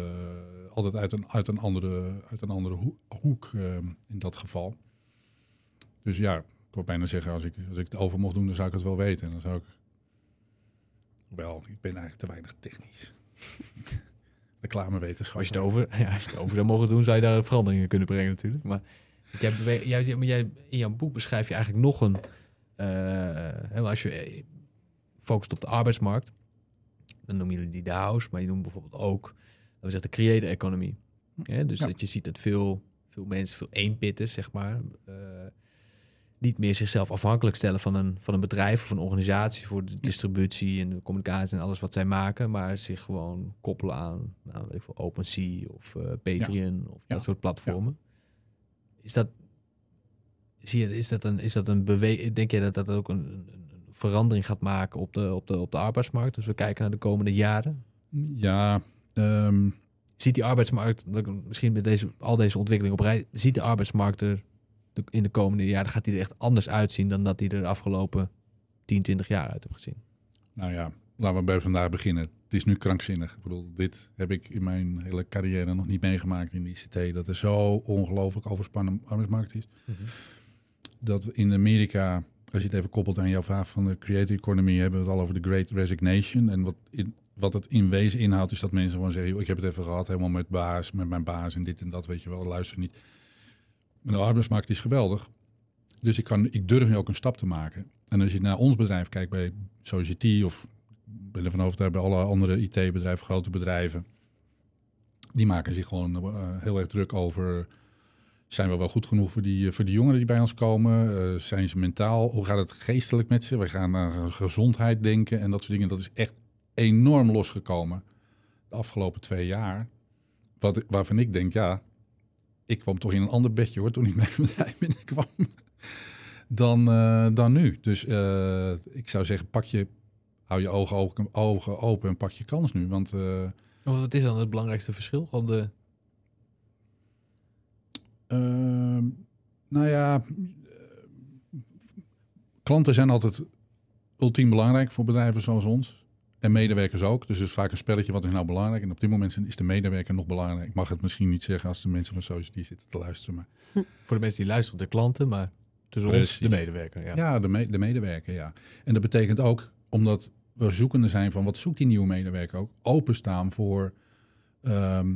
altijd uit een, uit een andere, uit een andere hoe- hoek eh, in dat geval. Dus ja, ik wil bijna zeggen, als ik, als ik het over mocht doen, dan zou ik het wel weten. En dan zou ik... Wel, ik ben eigenlijk te weinig technisch. Reclamewetenschap. Als je het over, ja, als je het over zou mogen doen, zou je daar veranderingen kunnen brengen natuurlijk. Maar jij, jij, maar jij, in jouw boek beschrijf je eigenlijk nog een... eh, als je eh, focust op de arbeidsmarkt, dan noemen jullie die de house, maar je noemt bijvoorbeeld ook, we zeggen, de creator economy. Hè, dus Ja. dat je ziet dat veel, veel mensen, veel eenpitters, zeg maar, eh, niet meer zichzelf afhankelijk stellen van een, van een bedrijf of een organisatie voor de distributie en de communicatie en alles wat zij maken, maar zich gewoon koppelen aan nou, weet ik veel, OpenSea of eh, Patreon of Ja. dat soort platformen. Is dat, zie je, is dat een, is dat een beweging? Denk je dat dat ook een, een verandering gaat maken op de, op, de, op de arbeidsmarkt? Dus we kijken naar de komende jaren. Ja, ehm, Ziet die arbeidsmarkt, misschien met deze, al deze ontwikkelingen op rij, ziet de arbeidsmarkt er in de komende jaren, gaat die er echt anders uitzien dan dat die er de afgelopen 10, 20 jaar uit heeft gezien? nou ja, laten we bij vandaag beginnen. Het is nu krankzinnig. Ik bedoel, dit heb ik in mijn hele carrière nog niet meegemaakt in de ICT. Dat er zo ongelooflijk overspannen arbeidsmarkt is. Dat in Amerika, als je het even koppelt aan jouw vraag van de creative economy, hebben we het al over de Great Resignation. En wat, in, wat het in wezen inhoudt, is dat mensen gewoon zeggen: "Joh, ik heb het even gehad, helemaal met baas, met mijn baas en dit en dat, weet je wel, luister niet. De arbeidsmarkt is geweldig. Dus ik, kan, ik durf nu ook een stap te maken. En als je naar ons bedrijf kijkt, bij Society of ben ervan overtuigd bij alle andere IT-bedrijven, grote bedrijven, die maken zich gewoon eh, heel erg druk over. Zijn we wel goed genoeg voor die, voor die jongeren die bij ons komen? Eh, zijn ze mentaal? Hoe gaat het geestelijk met ze? We gaan naar gezondheid denken en dat soort dingen. Dat is echt enorm losgekomen de afgelopen twee jaar. Wat, waarvan ik denk, ja, ik kwam toch in een ander bedje hoor toen ik bij het bedrijf binnenkwam. Dan, eh, dan nu. Dus eh, ik zou zeggen, pak je, hou je ogen, ogen, ogen open en pak je kans nu. Want eh, Wat is dan het belangrijkste verschil? Gewoon de, Ehm, nou ja, klanten zijn altijd ultiem belangrijk voor bedrijven zoals ons. En medewerkers ook. Dus het is vaak een spelletje, wat is nou belangrijk? En op dit moment is de medewerker nog belangrijk. Ik mag het misschien niet zeggen als de mensen van Society zitten te luisteren. Maar voor de mensen die luisteren, de klanten, maar tussen Precies. ons de medewerker. Ja. ja, de, me- de medewerker, ja. En dat betekent ook, omdat we zoekende zijn van wat zoekt die nieuwe medewerker ook, openstaan voor, ehm,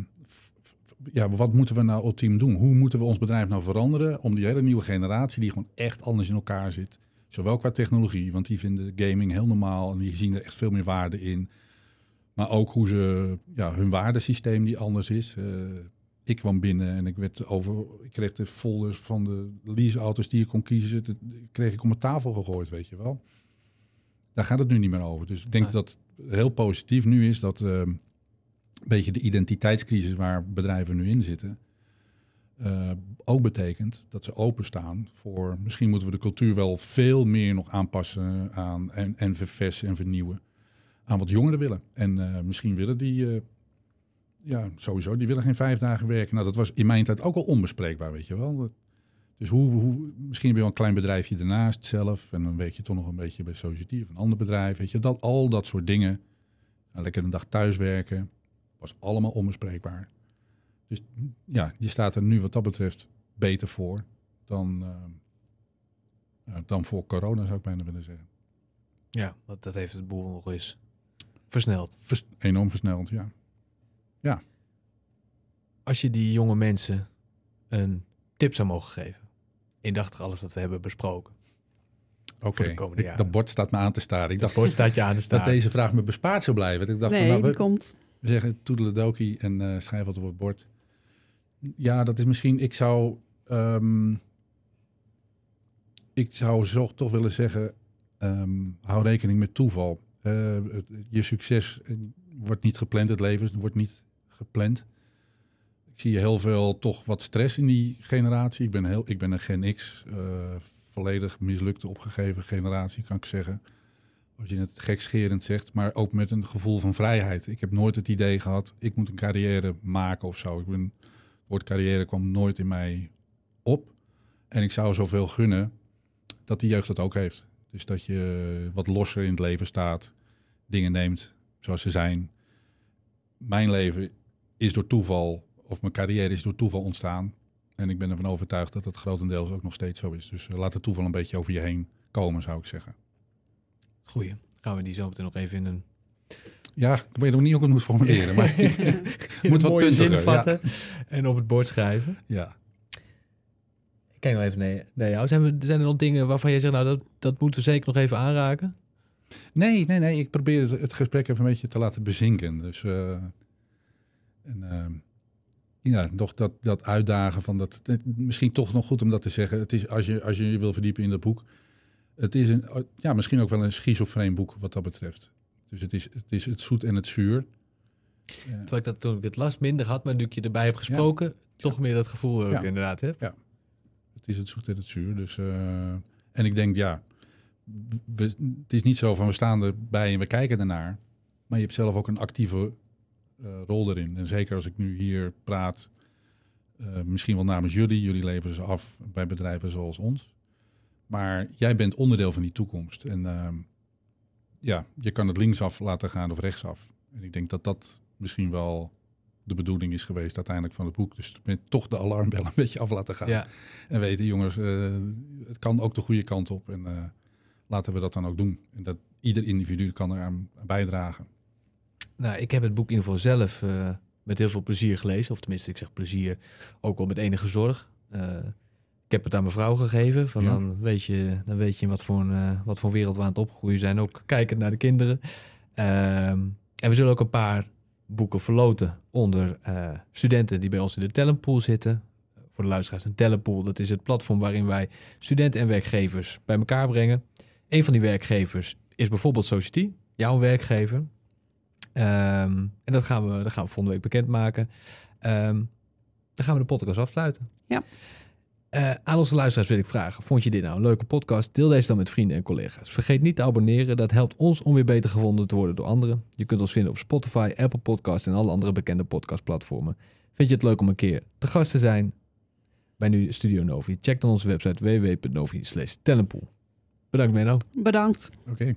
ja, wat moeten we nou ultiem doen? Hoe moeten we ons bedrijf nou veranderen om die hele nieuwe generatie die gewoon echt anders in elkaar zit, zowel qua technologie, want die vinden gaming heel normaal en die zien er echt veel meer waarde in, maar ook hoe ze, ja, hun waardesysteem die anders is. Eh, ik kwam binnen en ik werd over, ik kreeg de folders van de leaseauto's die je kon kiezen, dat kreeg ik op mijn tafel gegooid, weet je wel. Daar gaat het nu niet meer over. Dus ik denk Nee. dat heel positief nu is dat eh, een beetje de identiteitscrisis waar bedrijven nu in zitten, eh, ook betekent dat ze openstaan voor... misschien moeten we de cultuur wel veel meer nog aanpassen aan, en, en verversen en vernieuwen aan wat jongeren willen. En eh, misschien willen die, eh, ja, sowieso, die willen geen vijf dagen werken. Nou, dat was in mijn tijd ook al onbespreekbaar, weet je wel. Dus hoe, hoe, misschien wel een klein bedrijfje ernaast zelf. En dan werk je toch nog een beetje bij Society of een ander bedrijf. Weet je, dat, al dat soort dingen. Nou, lekker een dag thuiswerken. Was allemaal onbespreekbaar. Dus ja, je staat er nu wat dat betreft beter voor dan, eh, ja, dan voor corona, zou ik bijna willen zeggen. Ja, want dat heeft het boel nog eens versneld. Vers- enorm versneld, ja. Als je die jonge mensen een tip zou mogen geven, indachtig alles wat we hebben besproken. Oké, de komende ik- jaren. dat bord staat me aan te staren. Ik dacht Bord staat je aan de dat deze vraag me bespaard zou blijven. Ik dacht nee, van, nou, die we, komt. we zeggen toedeledokie en eh schrijf wat op het bord. Ja, dat is misschien... Ik zou... ehm, ik zou zo toch willen zeggen... ehm, hou rekening met toeval. Eh, je succes eh, wordt niet gepland. Het leven wordt niet gepland. Ik zie heel veel toch wat stress in die generatie. Ik ben, heel, ik ben een Gen X. eh, volledig mislukte, opgegeven generatie, kan ik zeggen. Als je het gekscherend zegt, maar ook met een gevoel van vrijheid. Ik heb nooit het idee gehad, ik moet een carrière maken of zo. Ik ben, carrière kwam nooit in mij op. En ik zou zoveel gunnen dat die jeugd dat ook heeft. Dus dat je wat losser in het leven staat, dingen neemt zoals ze zijn. Mijn leven is door toeval, of mijn carrière is door toeval ontstaan. En ik ben ervan overtuigd dat het grotendeels ook nog steeds zo is. Dus eh, laat het toeval een beetje over je heen komen, zou ik zeggen. Goeie. Gaan we die zo meteen nog even in een, Ja, ik weet nog niet hoe ik het moet formuleren. Maar Moet wat mooie zin ja. vatten en op het bord schrijven. ja. Ik kijk nog even naar, naar jou. Zijn, we, zijn er nog dingen waarvan jij zegt, nou, dat, dat moeten we zeker nog even aanraken? Nee, nee, nee. Ik probeer het, het gesprek even een beetje te laten bezinken. Dus eh, en, ehm, ja, toch dat, dat uitdagen van dat. misschien toch nog goed om dat te zeggen. Het is als je als je je wil verdiepen in dat boek. Het is een, ja, misschien ook wel een schizofreen boek wat dat betreft. Dus het is het, is het zoet en het zuur. Eh, Terwijl ik dat toen ik het las minder had, maar nu ik je erbij heb gesproken, toch meer dat gevoel ook Ja. inderdaad heb. Het is het zoet en het zuur. Dus, eh, en ik denk, ja, we, het is niet zo van we staan erbij en we kijken ernaar. Maar je hebt zelf ook een actieve eh, rol erin. En zeker als ik nu hier praat, eh, misschien wel namens jullie. Jullie leveren ze af bij bedrijven zoals ons. Maar jij bent onderdeel van die toekomst. En ehm, ja, je kan het linksaf laten gaan of rechtsaf. En ik denk dat dat misschien wel de bedoeling is geweest uiteindelijk van het boek. Dus met toch de alarmbel een beetje af laten gaan. Ja. En weten, jongens, eh, het kan ook de goede kant op. En eh, laten we dat dan ook doen. En dat ieder individu kan eraan bijdragen. Nou, ik heb het boek in ieder geval zelf eh, met heel veel plezier gelezen. Of tenminste, ik zeg plezier, ook wel met enige zorg. Ik heb het aan mijn vrouw gegeven. Van Ja. dan, weet je, dan weet je in wat voor, een, eh, wat voor wereld we aan het opgroeien zijn. Ook kijkend naar de kinderen. Ehm, en we zullen ook een paar boeken verloten onder eh, studenten die bij ons in de talentpool zitten. Voor de luisteraars, een talentpool, dat is het platform waarin wij studenten en werkgevers bij elkaar brengen. Een van die werkgevers is bijvoorbeeld Society, jouw werkgever. Ehm, en dat gaan, we, dat gaan we volgende week bekendmaken. Ehm dan gaan we de podcast afsluiten. Ja. Eh, aan onze luisteraars wil ik vragen: Vond je dit nou een leuke podcast? Deel deze dan met vrienden en collega's. Vergeet niet te abonneren, dat helpt ons om weer beter gevonden te worden door anderen. Je kunt ons vinden op Spotify, Apple Podcasts en alle andere bekende podcastplatformen. Vind je het leuk om een keer te gast te zijn bij nu Studio Novi? Check dan onze website www.novi.talentpool. Bedankt Menno. Bedankt. Oké.